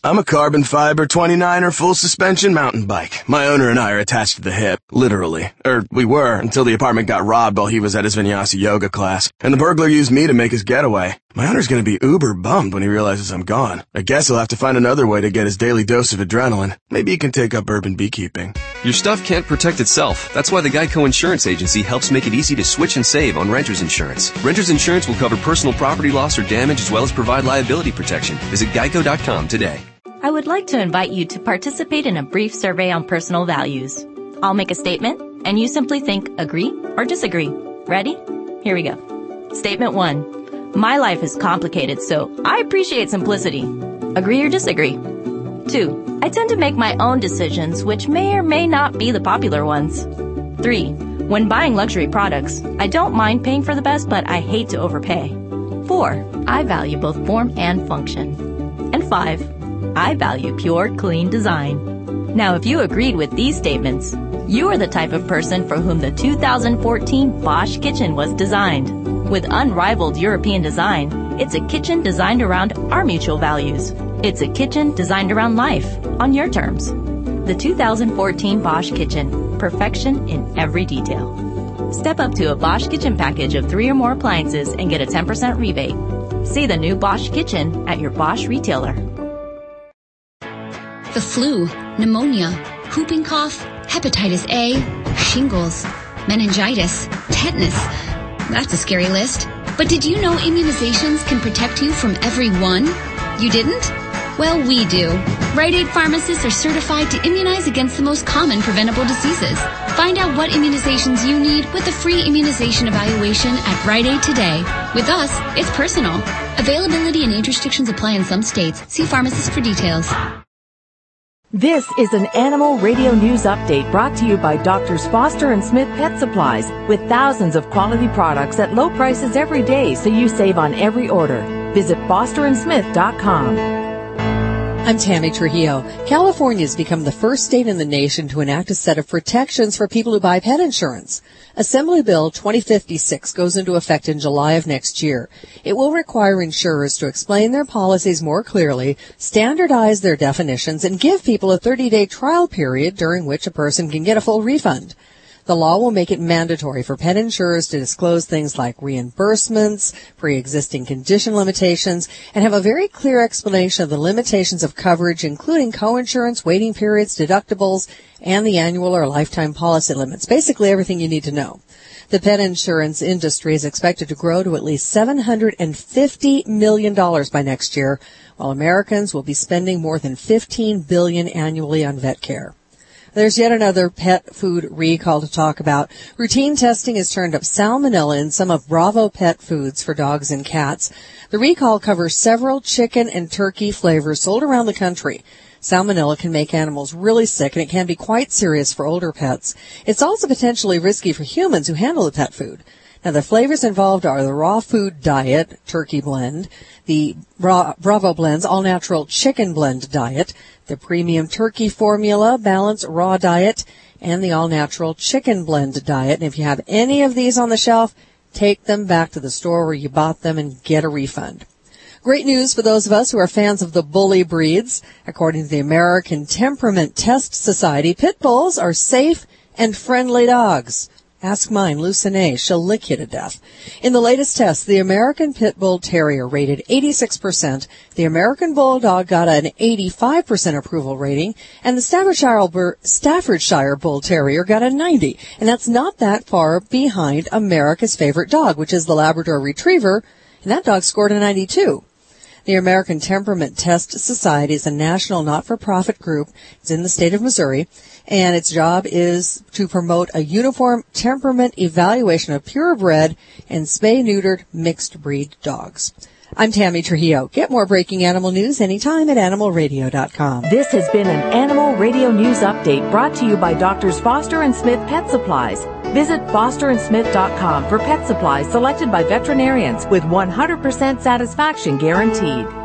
I'm a carbon fiber 29er full suspension mountain bike. My owner and I are attached to the hip, literally. Or we were, until the apartment got robbed while he was at his vinyasa yoga class. And the burglar used me to make his getaway. My owner's gonna be uber bummed when he realizes I'm gone. I guess he'll have to find another way to get his daily dose of adrenaline. Maybe he can take up urban beekeeping. Your stuff can't protect itself. That's why the Geico Insurance Agency helps make it easy to switch and save on renter's insurance. Renter's insurance will cover personal property loss or damage as well as provide liability protection. Visit geico.com today. I would like to invite you to participate in a brief survey on personal values. I'll make a statement, and you simply think agree or disagree. Ready? Here we go. Statement one. My life is complicated, so I appreciate simplicity. Agree or disagree? Two. I tend to make my own decisions, which may or may not be the popular ones. Three. When buying luxury products, I don't mind paying for the best, but I hate to overpay. Four. I value both form and function. And five. I value pure, clean design. Now, if you agreed with these statements, you are the type of person for whom the 2014 Bosch kitchen was designed. With unrivaled European design, it's a kitchen designed around our mutual values. It's a kitchen designed around life, on your terms. The 2014 Bosch kitchen, perfection in every detail. Step up to a Bosch kitchen package of three or more appliances and get a 10% rebate. See the new Bosch kitchen at your Bosch retailer. The flu, pneumonia, whooping cough, hepatitis A, shingles, meningitis, tetanus. That's a scary list. But did you know immunizations can protect you from every one? You didn't? Well, we do. Rite Aid pharmacists are certified to immunize against the most common preventable diseases. Find out what immunizations you need with a free immunization evaluation at Rite Aid today. With us, it's personal. Availability and age restrictions apply in some states. See pharmacist for details. This is an Animal Radio News Update brought to you by Doctors Foster and Smith Pet Supplies with thousands of quality products at low prices every day so you save on every order. Visit fosterandsmith.com. I'm Tammy Trujillo. California has become the first state in the nation to enact a set of protections for people who buy pet insurance. Assembly Bill 2056 goes into effect in July of next year. It will require insurers to explain their policies more clearly, standardize their definitions, and give people a 30-day trial period during which a person can get a full refund. The law will make it mandatory for pet insurers to disclose things like reimbursements, pre-existing condition limitations, and have a very clear explanation of the limitations of coverage, including coinsurance, waiting periods, deductibles, and the annual or lifetime policy limits. Basically everything you need to know. The pet insurance industry is expected to grow to at least $750 million by next year, while Americans will be spending more than 15 billion annually on vet care. There's yet another pet food recall to talk about. Routine testing has turned up salmonella in some of Bravo pet foods for dogs and cats. The recall covers several chicken and turkey flavors sold around the country. Salmonella can make animals really sick and it can be quite serious for older pets. It's also potentially risky for humans who handle the pet food. Now the flavors involved are the raw food diet turkey blend, the Bravo blends all natural chicken blend diet, the premium turkey formula balance raw diet, and the all natural chicken blend diet. And if you have any of these on the shelf, take them back to the store where you bought them and get a refund. Great news for those of us who are fans of the bully breeds. According to the American Temperament Test Society, pit bulls are safe and friendly dogs. Ask mine, Lucine. She'll lick you to death. In the latest test, the American Pit Bull Terrier rated 86%, the American Bulldog got an 85% approval rating, and the Staffordshire, Staffordshire Bull Terrier got a 90. And that's not that far behind America's favorite dog, which is the Labrador Retriever, and that dog scored a 92. The American Temperament Test Society is a national not-for-profit group. It's in the state of Missouri and its job is to promote a uniform temperament evaluation of purebred and spay-neutered mixed breed dogs. I'm Tammy Trujillo. Get more breaking animal news anytime at animalradio.com. This has been an Animal Radio News Update brought to you by Doctors Foster and Smith Pet Supplies. Visit fosterandsmith.com for pet supplies selected by veterinarians with 100% satisfaction guaranteed.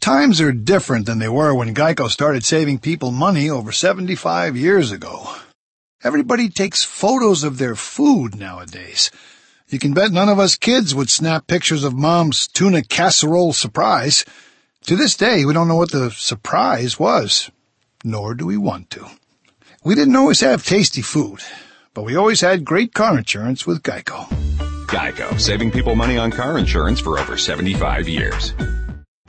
Times are different than they were when Geico started saving people money over 75 years ago. Everybody takes photos of their food nowadays. You can bet none of us kids would snap pictures of mom's tuna casserole surprise. To this day, we don't know what the surprise was, nor do we want to. We didn't always have tasty food, but we always had great car insurance with Geico. Geico, saving people money on car insurance for over 75 years.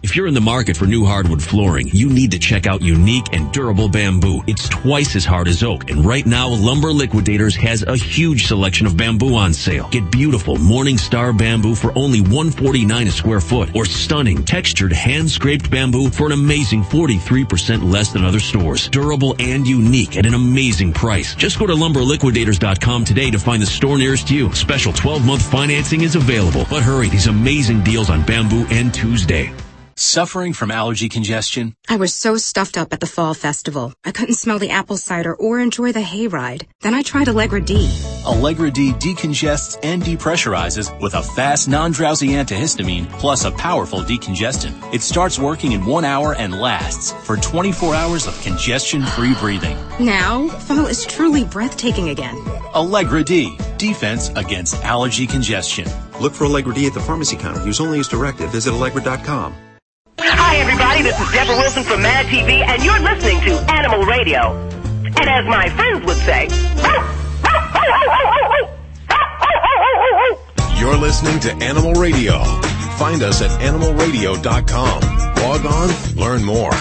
If you're in the market for new hardwood flooring, you need to check out unique and durable bamboo. It's twice as hard as oak. And right now, Lumber Liquidators has a huge selection of bamboo on sale. Get beautiful Morningstar bamboo for only 149 a square foot or stunning textured hand-scraped bamboo for an amazing 43% less than other stores. Durable and unique at an amazing price. Just go to lumberliquidators.com today to find the store nearest you. Special 12-month financing is available. But hurry, these amazing deals on bamboo end Tuesday. Suffering from allergy congestion? I was so stuffed up at the fall festival. I couldn't smell the apple cider or enjoy the hayride. Then I tried Allegra D. Allegra D decongests and depressurizes with a fast, non-drowsy antihistamine plus a powerful decongestant. It starts working in one hour and lasts for 24 hours of congestion-free breathing. Now, fall is truly breathtaking again. Allegra D, defense against allergy congestion. Look for Allegra D at the pharmacy counter. Use only as directed. Visit Allegra.com. Hi, everybody. This is Debra Wilson from Mad TV, and you're listening to Animal Radio. And as my friends would say, You're listening to Animal Radio. Find us at animalradio.com. Log on, learn more.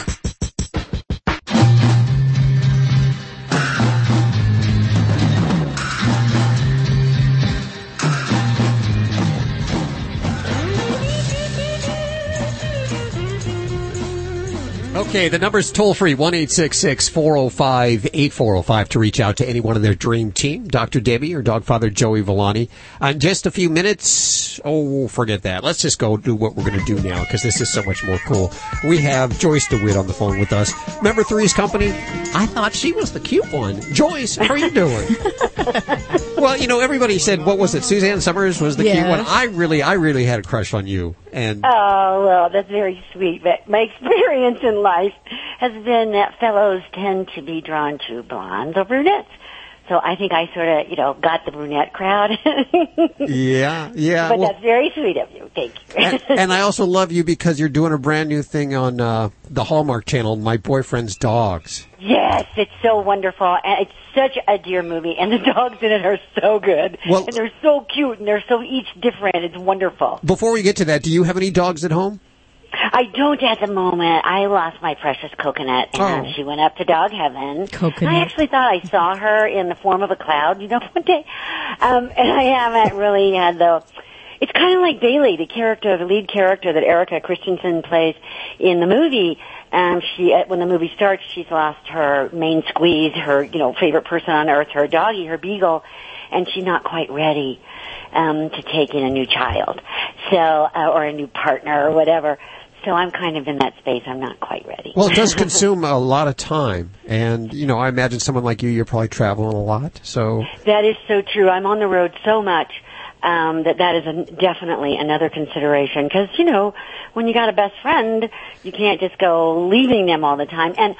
Okay, the number's toll free, 1 405 8405 to reach out to anyone in their dream team, Dr. Debbie or Dogfather Joey Villani. In just a few minutes, oh, forget that. Let's just go do what we're going to do now because this is so much more cool. We have Joyce DeWitt on the phone with us. Remember Three's Company? I thought she was the cute one. Joyce, how are you doing? well, you know, everybody said, what was it? Suzanne Somers was the cute Yes. one. I really, I really had a crush on you. And Oh, well, that's very sweet. But my experience in life has been that fellows tend to be drawn to blondes or brunettes. So I think I sort of, you know, got the brunette crowd. yeah, yeah. but well- that's very sweet of you. Thank you. and, and I also love you because you're doing a brand new thing on uh, the Hallmark Channel, My Boyfriend's Dogs. Yes, it's so wonderful. And it's such a dear movie. And the dogs in it are so good. Well- and they're so cute and they're so each different. It's wonderful. Before we get to that, do you have any dogs at home? I don't at the moment. I lost my precious coconut, and Oh. she went up to dog heaven. Coconut. I actually thought I saw her in the form of a cloud, you know, one day. Um, and I haven't really had the. It's kind of like Bailey, the character, the lead character that Erika Christensen plays in the movie. Um, she, uh, when the movie starts, she's lost her main squeeze, her, you know, favorite person on earth, her doggy, her beagle, and she's not quite ready um, to take in a new child, so uh, or a new partner or whatever. So I'm kind of in that space. I'm not quite ready. Well, it does consume a lot of time, and you know, I imagine someone like you, you're probably traveling a lot. So, That is so true. I'm on the road so much um, that that is a, definitely another consideration. Because you know, when you got a best friend, you can't just go leaving them all the time. And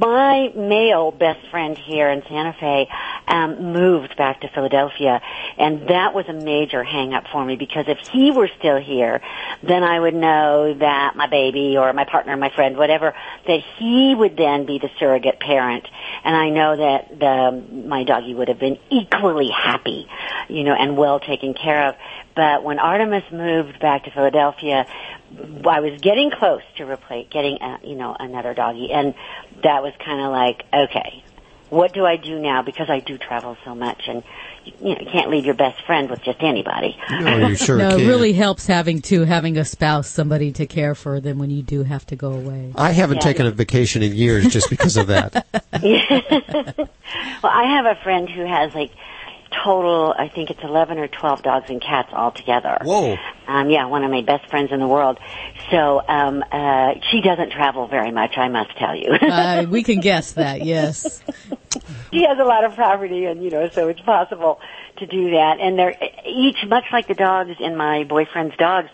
my male best friend here in Santa Fe um, moved back to Philadelphia, and that was a major hang up for me because if he were still here, then I would know that my baby or my partner, my friend, whatever, that he would then be the surrogate parent, and I know that the my doggy would have been equally happy, you know, and well taken care of. But when Artemis moved back to Philadelphia, I was getting close to replace getting, a, you know, another doggy, and that was kind of like, okay, what do I do now? Because I do travel so much, and you know, you can't leave your best friend with just anybody. no, you sure no, can. it really helps having to having a spouse, somebody to care for them when you do have to go away. I haven't Yeah. taken a vacation in years just because of that. well, I have a friend who has like total, I think it's 11 or 12 dogs and cats all together. Whoa. Um, yeah, one of my best friends in the world. So, um, uh, she doesn't travel very much, I must tell you. uh, we can guess that, yes. she has a lot of property and, you know, so it's possible to do that. And they're each, much like the dogs in my boyfriend's dogs,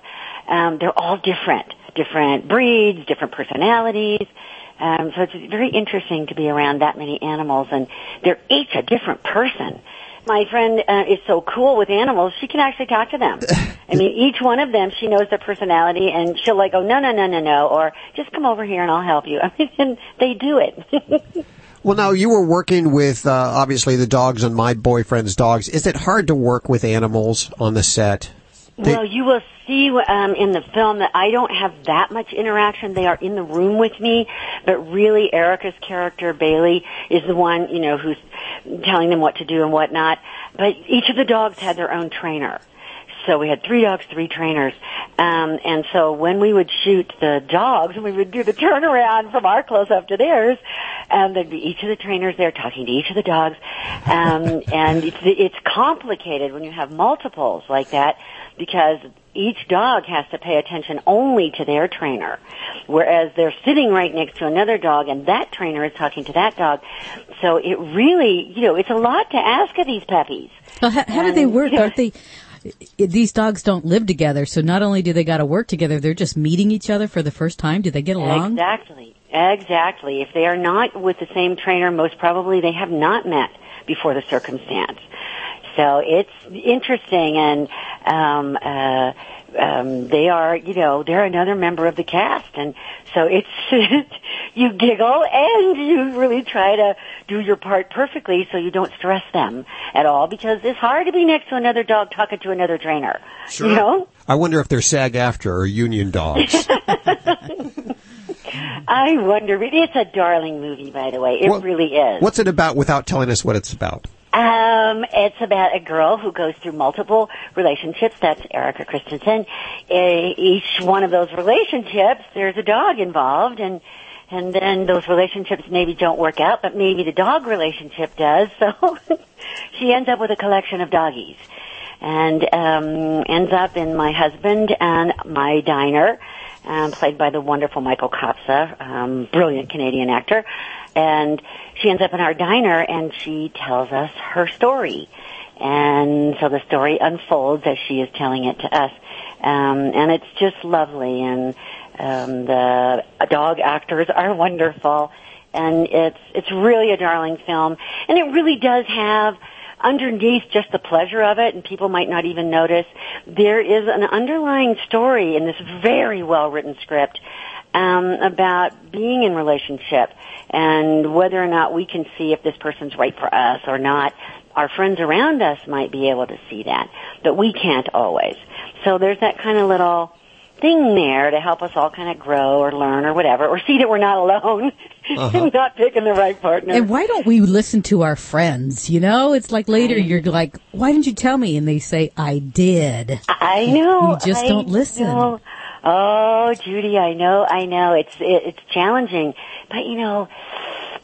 um, they're all different. Different breeds, different personalities. Um, so it's very interesting to be around that many animals and they're each a different person. My friend uh, is so cool with animals, she can actually talk to them. I mean, each one of them, she knows their personality and she'll like go, no, no, no, no, no, or just come over here and I'll help you. I mean, and they do it. Well, now you were working with uh, obviously the dogs on My Boyfriend's Dogs. Is it hard to work with animals on the set? They- Well, you will see um, in the film that I don't have that much interaction. They are in the room with me, but really Erika's character Bailey is the one you know who's telling them what to do and what not. But each of the dogs had their own trainer. So we had three dogs, three trainers. Um, and so when we would shoot the dogs, we would do the turnaround from our close up to theirs. And there'd be each of the trainers there talking to each of the dogs. Um, and it's, it's complicated when you have multiples like that because each dog has to pay attention only to their trainer, whereas they're sitting right next to another dog and that trainer is talking to that dog. So it really, you know, it's a lot to ask of these puppies. Well, how, how do they work? you know, Aren't they? These dogs don't live together, so not only do they got to work together, they're just meeting each other for the first time. Do they get along? Exactly. Exactly. If they are not with the same trainer, most probably they have not met before the circumstance. So it's interesting and um uh um they are, you know, they're another member of the cast and so it's you giggle and you really try to do your part perfectly so you don't stress them at all because it's hard to be next to another dog talking to another trainer. You know? I wonder if they're SAG-AFTRA or union dogs. I wonder. It's a darling movie, by the way. It What- really is. What's it about without telling us what it's about? Um, it's about a girl who goes through multiple relationships. That's Erika Christensen. Each one of those relationships, there's a dog involved, and and then those relationships maybe don't work out, but maybe the dog relationship does. So she ends up with a collection of doggies, and um, ends up in my husband and my diner. Um, played by the wonderful Michael Kopsa, um, brilliant Canadian actor. And she ends up in our diner and she tells us her story. And so the story unfolds as she is telling it to us. Um, and it's just lovely and um, the dog actors are wonderful. And it's, it's really a darling film. And it really does have underneath just the pleasure of it, and people might not even notice, there is an underlying story in this very well written script um, about being in relationship and whether or not we can see if this person's right for us or not. Our friends around us might be able to see that, but we can't always. So there's that kind of little thing there to help us all kind of grow or learn or whatever, or see that we're not alone Uh-huh. not picking the right partner. And why don't we listen to our friends? You know, it's like later you're like, "Why didn't you tell me?" And they say, "I did." I know. We just I don't listen. know. Oh, Judy, I know, I know. It's it, it's challenging, but you know,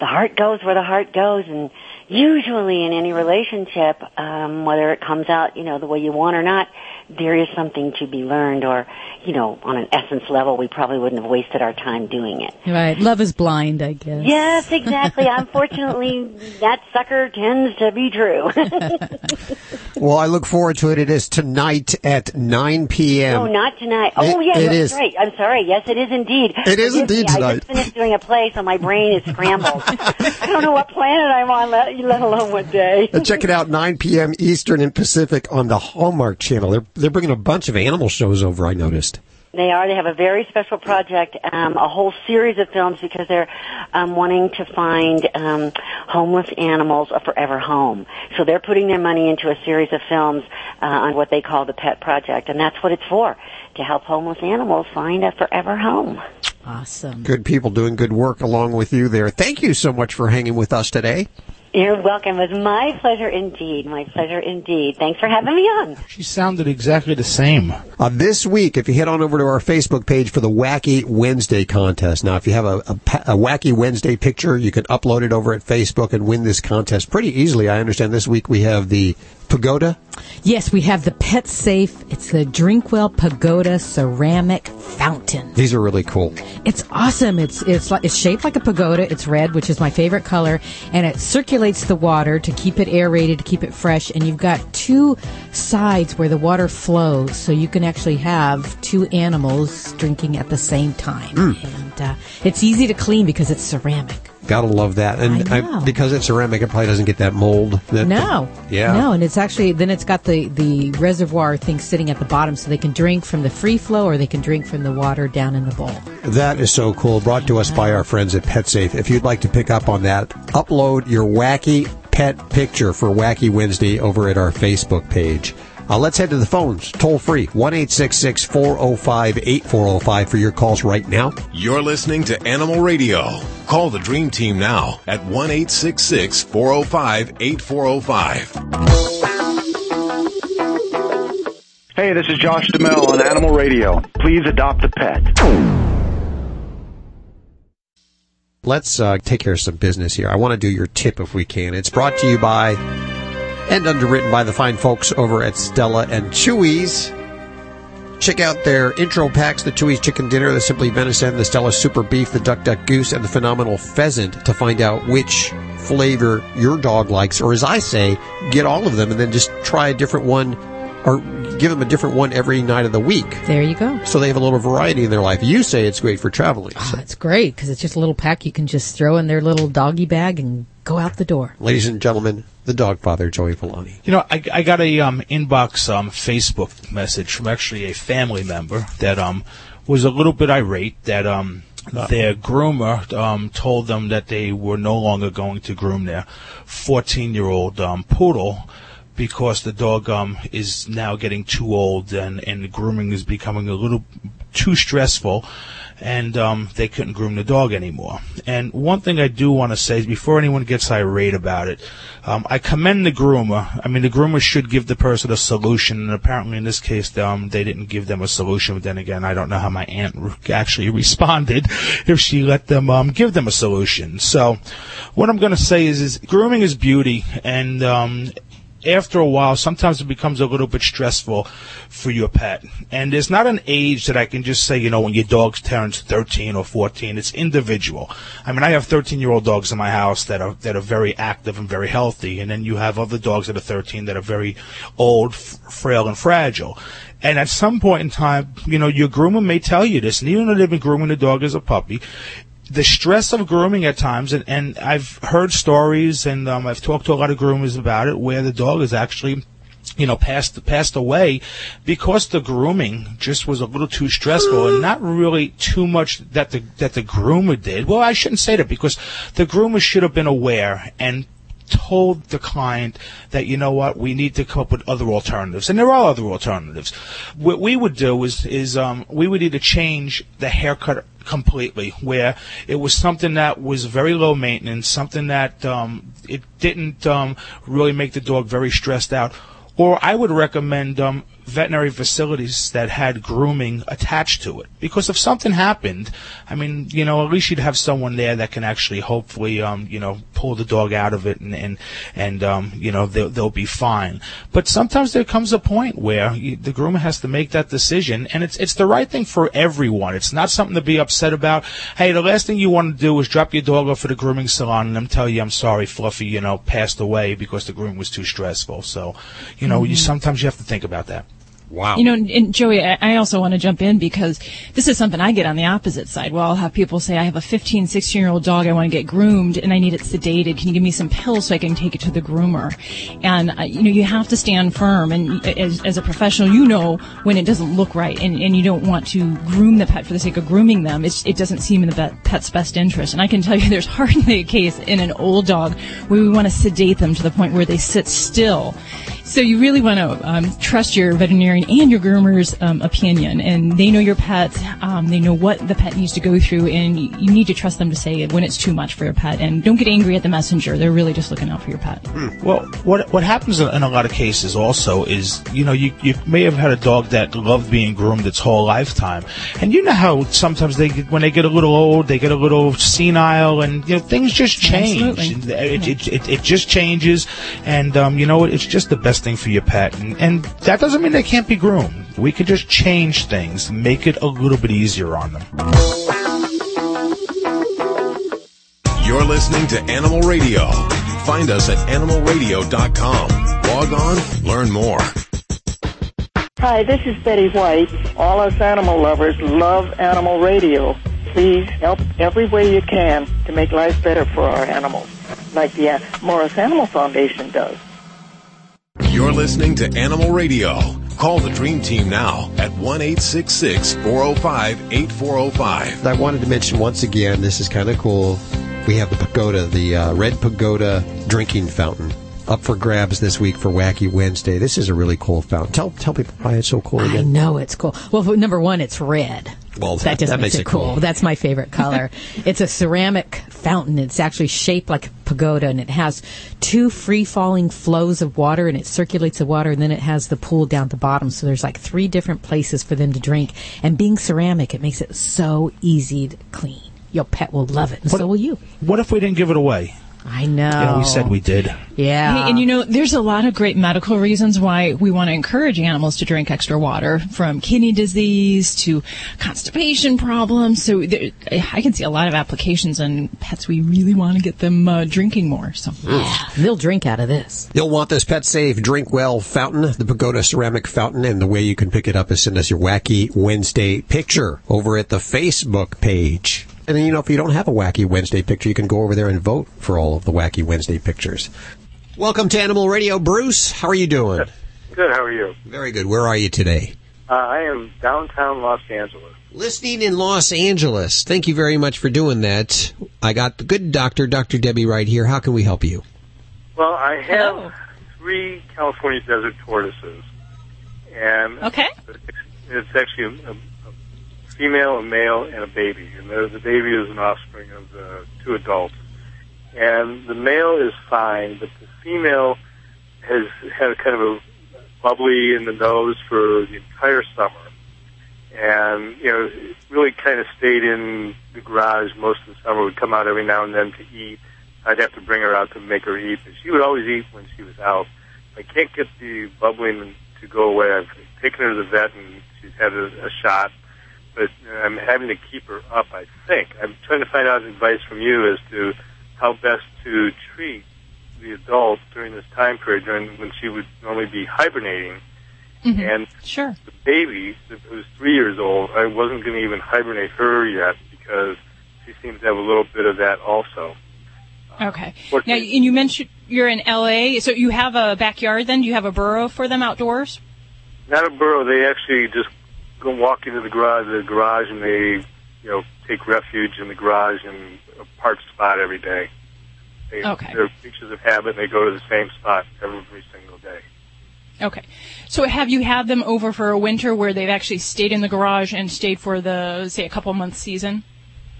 the heart goes where the heart goes, and usually in any relationship, um, whether it comes out, you know, the way you want or not, there is something to be learned, or you know, on an essence level, we probably wouldn't have wasted our time doing it. Right. Love is blind, I guess. Yes, exactly. Unfortunately, that sucker tends to be true. Well, I look forward to it. It is tonight at 9 p.m. Oh, not tonight. Oh, It- yeah, it that's is. right. I'm sorry. Yes, it is indeed. It is Forgive indeed me. I just finished doing a play, so my brain is scrambled. I don't know what planet I'm on, let, let alone what day. Check it out, 9 p.m. Eastern and Pacific on the Hallmark Channel. They're they're bringing a bunch of animal shows over. I noticed. They are. They have a very special project, um, a whole series of films because they're um, wanting to find um, homeless animals a forever home. So they're putting their money into a series of films uh, on what they call the Pet Project, and that's what it's for to help homeless animals find a forever home. Awesome. Good people doing good work along with you there. Thank you so much for hanging with us today. You're welcome. It was my pleasure indeed. My pleasure indeed. Thanks for having me on. She sounded exactly the same. Uh, this week, if you head on over to our Facebook page for the Wacky Wednesday contest. Now, if you have a, a, a Wacky Wednesday picture, you can upload it over at Facebook and win this contest pretty easily. I understand this week we have the pagoda. Yes, we have the PetSafe. It's the Drinkwell Pagoda Ceramic Fountain. These are really cool. It's awesome. It's it's like it's shaped like a pagoda. It's red, which is my favorite color, and it circulates the water to keep it aerated, to keep it fresh. And you've got two sides where the water flows, so you can actually have two animals drinking at the same time. Mm. And uh, it's easy to clean because it's ceramic. Gotta love that. And I know. because it's ceramic, it probably doesn't get that mold. That, No. Yeah. No, and it's actually then it's got the the reservoir thing sitting at the bottom, so they can drink from the free flow or they can drink from the water down in the bowl. That is so cool. Brought to us by our friends at PetSafe. If you'd like to pick up on that, upload your wacky pet picture for Wacky Wednesday over at our Facebook page. Uh, let's head to the phones. Toll free. 1 405 8405 for your calls right now. You're listening to Animal Radio. Call the Dream Team now at 1 405 8405. Hey, this is Josh DeMille on Animal Radio. Please adopt a pet. Let's uh, take care of some business here. I want to do your tip if we can. It's brought to you by and underwritten by the fine folks over at Stella and Chewy's. Check out their intro packs, the Chewy's Chicken Dinner, the Simply Venison, the Stella Super Beef, the Duck Duck Goose, and the Phenomenal Pheasant to find out which flavor your dog likes. Or as I say, get all of them and then just try a different one or give them a different one every night of the week. There you go. So they have a little variety in their life. You say it's great for traveling. Ah, so. Oh, it's great because it's just a little pack you can just throw in their little doggy bag and go out the door. Ladies and gentlemen, the dog father, Joey Villani. You know, I, I got a um, inbox um, Facebook message from actually a family member that um, was a little bit irate that um, their groomer um, told them that they were no longer going to groom their 14 year old um, poodle because the dog um, is now getting too old and, and the grooming is becoming a little too stressful and um, they couldn't groom the dog anymore. And one thing I do want to say is before anyone gets irate about it, um, I commend the groomer. I mean, the groomer should give the person a solution, and apparently in this case, um, they didn't give them a solution. But then again, I don't know how my aunt actually responded if she let them um, give them a solution. So, what I'm going to say is, is grooming is beauty, and um, after a while, sometimes it becomes a little bit stressful for your pet. And there's not an age that I can just say, you know, when your dog turns 13 or 14. It's individual. I mean, I have 13 year old dogs in my house that are, that are very active and very healthy. And then you have other dogs that are 13 that are very old, frail, and fragile. And at some point in time, you know, your groomer may tell you this, and even though they've been grooming the dog as a puppy, the stress of grooming at times, and, and I've heard stories, and um, I've talked to a lot of groomers about it, where the dog is actually you know, passed passed away because the grooming just was a little too stressful and not really too much that the that the groomer did. Well, I shouldn't say that because the groomer should have been aware and told the client that you know what? We need to come up with other alternatives. And there are other alternatives. What we would do is is um, we would either change the haircut completely where it was something that was very low maintenance something that um, it didn't um, really make the dog very stressed out. Or I would recommend um, veterinary facilities that had grooming attached to it. Because if something happened, I mean, you know, at least you'd have someone there that can actually hopefully, um, you know, pull the dog out of it and, and, and um, you know, they'll, they'll be fine. But sometimes there comes a point where you, the groomer has to make that decision and it's, it's the right thing for everyone. It's not something to be upset about. Hey, the last thing you want to do is drop your dog off at a grooming salon and them tell you, I'm sorry, Fluffy, you know, passed away because the grooming was too stressful. So, you know, you Mhm. sometimes you have to think about that. Wow. You know, and Joey, I also want to jump in because this is something I get on the opposite side. Well, I'll have people say, I have a 15, 16 year old dog. I want to get groomed and I need it sedated. Can you give me some pills so I can take it to the groomer? And, uh, you know, you have to stand firm. And as, as a professional, you know when it doesn't look right and, and you don't want to groom the pet for the sake of grooming them. It's, it doesn't seem in the pet's best interest. And I can tell you there's hardly a case in an old dog where we want to sedate them to the point where they sit still. So you really want to um, trust your veterinarian and your groomer's um, opinion, and they know your pet. Um, they know what the pet needs to go through, and you, need to trust them to say when it's too much for your pet. And don't get angry at the messenger; they're really just looking out for your pet. Well, what what happens in a lot of cases also is, you know, you, you may have had a dog that loved being groomed its whole lifetime, and you know how sometimes they when they get a little old, they get a little senile, and you know things just change. Absolutely. It, it, it, it just changes, and um, you know? It's just the best thing for your pet, and, and that doesn't mean they can't be groomed. We could just change things, make it a little bit easier on them. You're listening to Animal Radio. Find us at animalradio.com. Log on, learn more. Hi, this is Betty White. All us animal lovers love animal radio. Please help every way you can to make life better for our animals, like the Morris Animal Foundation does. You're listening to Animal Radio. Call the Dream Team now at 1 405 8405. I wanted to mention once again, this is kind of cool. We have the pagoda, the uh, red pagoda drinking fountain, up for grabs this week for Wacky Wednesday. This is a really cool fountain. Tell tell people why it's so cool I again. know it's cool. Well, number one, it's red. Well, that just that makes, makes it cool. cool. That's my favorite color. it's a ceramic fountain. It's actually shaped like a pagoda, and it has two free-falling flows of water, and it circulates the water, and then it has the pool down at the bottom. So there's like three different places for them to drink. And being ceramic, it makes it so easy to clean. Your pet will love it, and so will you. What if we didn't give it away? I know. Yeah, we said we did. Yeah. Hey, and you know, there's a lot of great medical reasons why we want to encourage animals to drink extra water, from kidney disease to constipation problems. So there, I can see a lot of applications on pets. We really want to get them uh, drinking more. So yeah, they'll drink out of this. You'll want this PetSafe Drinkwell fountain, the Pagoda ceramic fountain, and the way you can pick it up is send us your wacky Wednesday picture over at the Facebook page. And then, you know, if you don't have a Wacky Wednesday picture, you can go over there and vote for all of the Wacky Wednesday pictures. Welcome to Animal Radio, Bruce. How are you doing? Good. How are you? Very good. Where are you today? Uh, I am downtown Los Angeles. Listening in Los Angeles. Thank you very much for doing that. I got the good doctor, Dr. Debbie, right here. How can we help you? Well, I have three California desert tortoises, and okay, it's actually a, a female, a male, and a baby. And the, baby is an offspring of the two adults. And the male is fine, but the female has had a kind of a bubbly in the nose for the entire summer. And, you know, really kind of stayed in the garage most of the summer, would come out every now and then to eat. I'd have to bring her out to make her eat, but she would always eat when she was out. I can't get the bubbling to go away. I've taken her to the vet and she's had a, a shot but I'm having to keep her up, I think. I'm trying to find out advice from you as to how best to treat the adult during this time period during when she would normally be hibernating. Mm-hmm. And sure. the baby, who's three years old, I wasn't going to even hibernate her yet because she seems to have a little bit of that also. Okay. Now, and you mentioned you're in LA, so you have a backyard then? Do you have a burrow for them outdoors? Not a burrow. They actually just go walk into the garage, the garage, and they, you know, take refuge in the garage and a park spot every day. They, okay. They're creatures of habit. and They go to the same spot every single day. Okay. So have you had them over for a winter where they've actually stayed in the garage and stayed for the, say, a couple months season?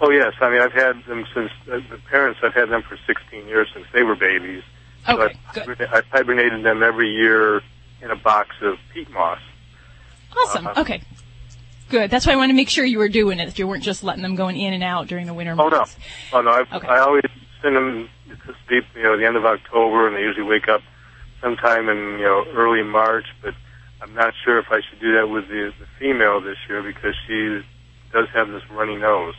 Oh yes. I mean, I've had them since uh, the parents. I've had them for 16 years since they were babies. Okay. So I've, I've hibernated them every year in a box of peat moss. Awesome. Uh, okay. Good. That's why I wanted to make sure you were doing it. That you weren't just letting them going in and out during the winter months. Oh no. Oh no. I've, okay. I always send them to sleep. You know, the end of October, and they usually wake up sometime in you know early March. But I'm not sure if I should do that with the, the female this year because she does have this runny nose.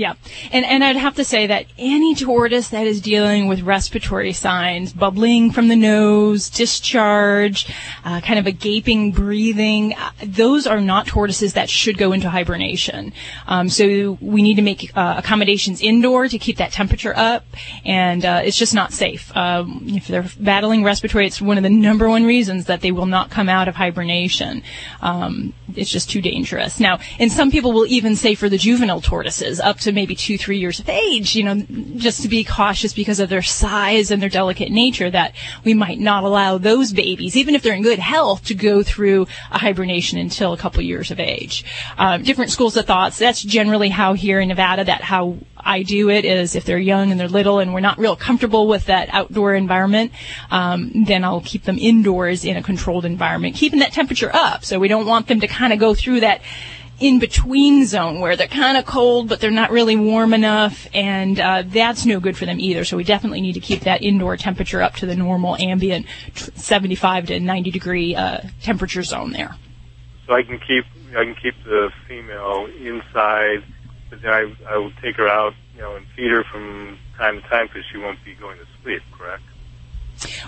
Yeah. And, and I'd have to say that any tortoise that is dealing with respiratory signs, bubbling from the nose, discharge, uh, kind of a gaping breathing, uh, those are not tortoises that should go into hibernation. Um, so we need to make uh, accommodations indoor to keep that temperature up, and uh, it's just not safe. Um, if they're battling respiratory, it's one of the number one reasons that they will not come out of hibernation. Um, it's just too dangerous. Now, and some people will even say for the juvenile tortoises, up to maybe two, three years of age, you know, just to be cautious because of their size and their delicate nature that we might not allow those babies, even if they're in good health, to go through a hibernation until a couple years of age. Um, different schools of thoughts. That's generally how here in Nevada, that how I do it is if they're young and they're little and we're not real comfortable with that outdoor environment, um, then I'll keep them indoors in a controlled environment, keeping that temperature up. So we don't want them to kind of go through that in between zone where they're kind of cold but they're not really warm enough and uh, that's no good for them either. So we definitely need to keep that indoor temperature up to the normal ambient 75 to 90 degree uh, temperature zone there. So i can keep i can keep the female inside but then i i will take her out you know and feed her from time to time because she won't be going to sleep correct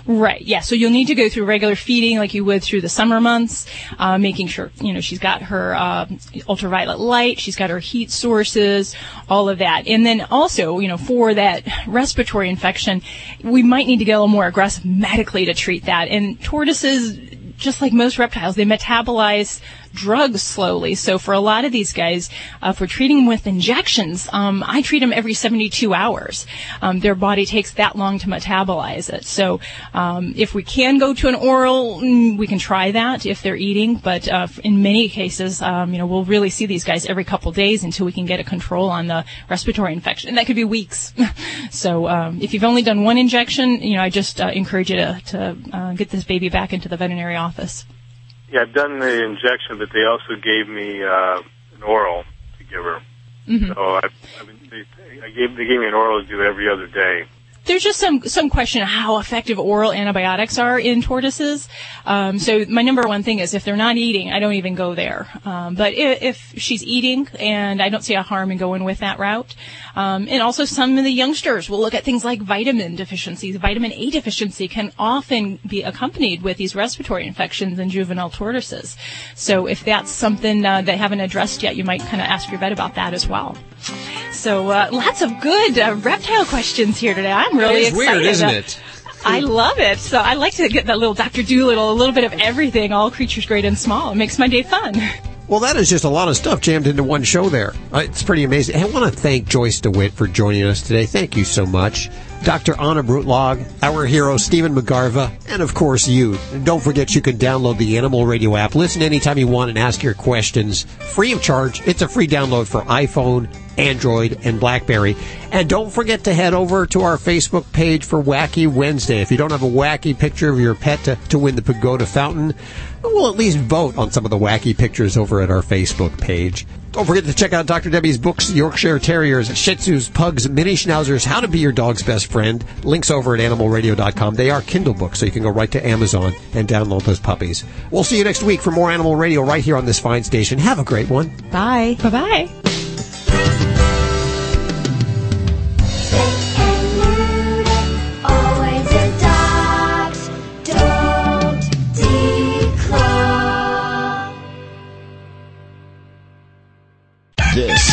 Right. Yeah. So you'll need to go through regular feeding like you would through the summer months, uh, making sure you know she's got her uh, ultraviolet light, she's got her heat sources, all of that, and then also you know for that respiratory infection, we might need to get a little more aggressive medically to treat that. And tortoises, just like most reptiles, they metabolize drugs slowly. So for a lot of these guys, uh, for treating them with injections, um, I treat them every 72 hours. Um, their body takes that long to metabolize it. So um, if we can go to an oral, mm, we can try that if they're eating. But uh, in many cases, um, you know, we'll really see these guys every couple days until we can get a control on the respiratory infection, and that could be weeks. so um, if you've only done one injection, you know, I just uh, encourage you to, to uh, get this baby back into the veterinary office. Yeah, I've done the injection, but they also gave me uh, an oral to give her. Mm-hmm. So I, I, mean, they, I gave they gave me an oral to do every other day. There's just some some question of how effective oral antibiotics are in tortoises. Um, so my number one thing is if they're not eating, I don't even go there. Um, but if, if she's eating, and I don't see a harm in going with that route. Um, and also some of the youngsters will look at things like vitamin deficiencies. Vitamin A deficiency can often be accompanied with these respiratory infections in juvenile tortoises. So if that's something uh, they haven't addressed yet, you might kind of ask your vet about that as well. So uh, lots of good uh, reptile questions here today. I'm really It is excited. weird, isn't Uh, it? I love it. So I like to get that little Dr. Doolittle, a little bit of everything, all creatures great and small. It makes my day fun. Well, that is just a lot of stuff jammed into one show there. Uh, It's pretty amazing. I want to thank Joyce DeWitt for joining us today. Thank you so much. Dr. Ahna Brutlag, our hero Stephen McGarva, and of course you. And don't forget you can download the Animal Radio app. Listen anytime you want and ask your questions free of charge. It's a free download for iPhone, Android, and BlackBerry. And don't forget to head over to our Facebook page for Wacky Wednesday. If you don't have a wacky picture of your pet to, to win the Pagoda Fountain, we'll at least vote on some of the wacky pictures over at our Facebook page. Don't forget to check out Dr. Debbie's books, Yorkshire Terriers, Shih Tzus, Pugs, Mini Schnauzers, How to Be Your Dog's Best Friend. Links over at animalradio.com. They are Kindle books, so you can go right to Amazon and download those puppies. We'll see you next week for more Animal Radio right here on this fine station. Have a great one. Bye. Bye. Bye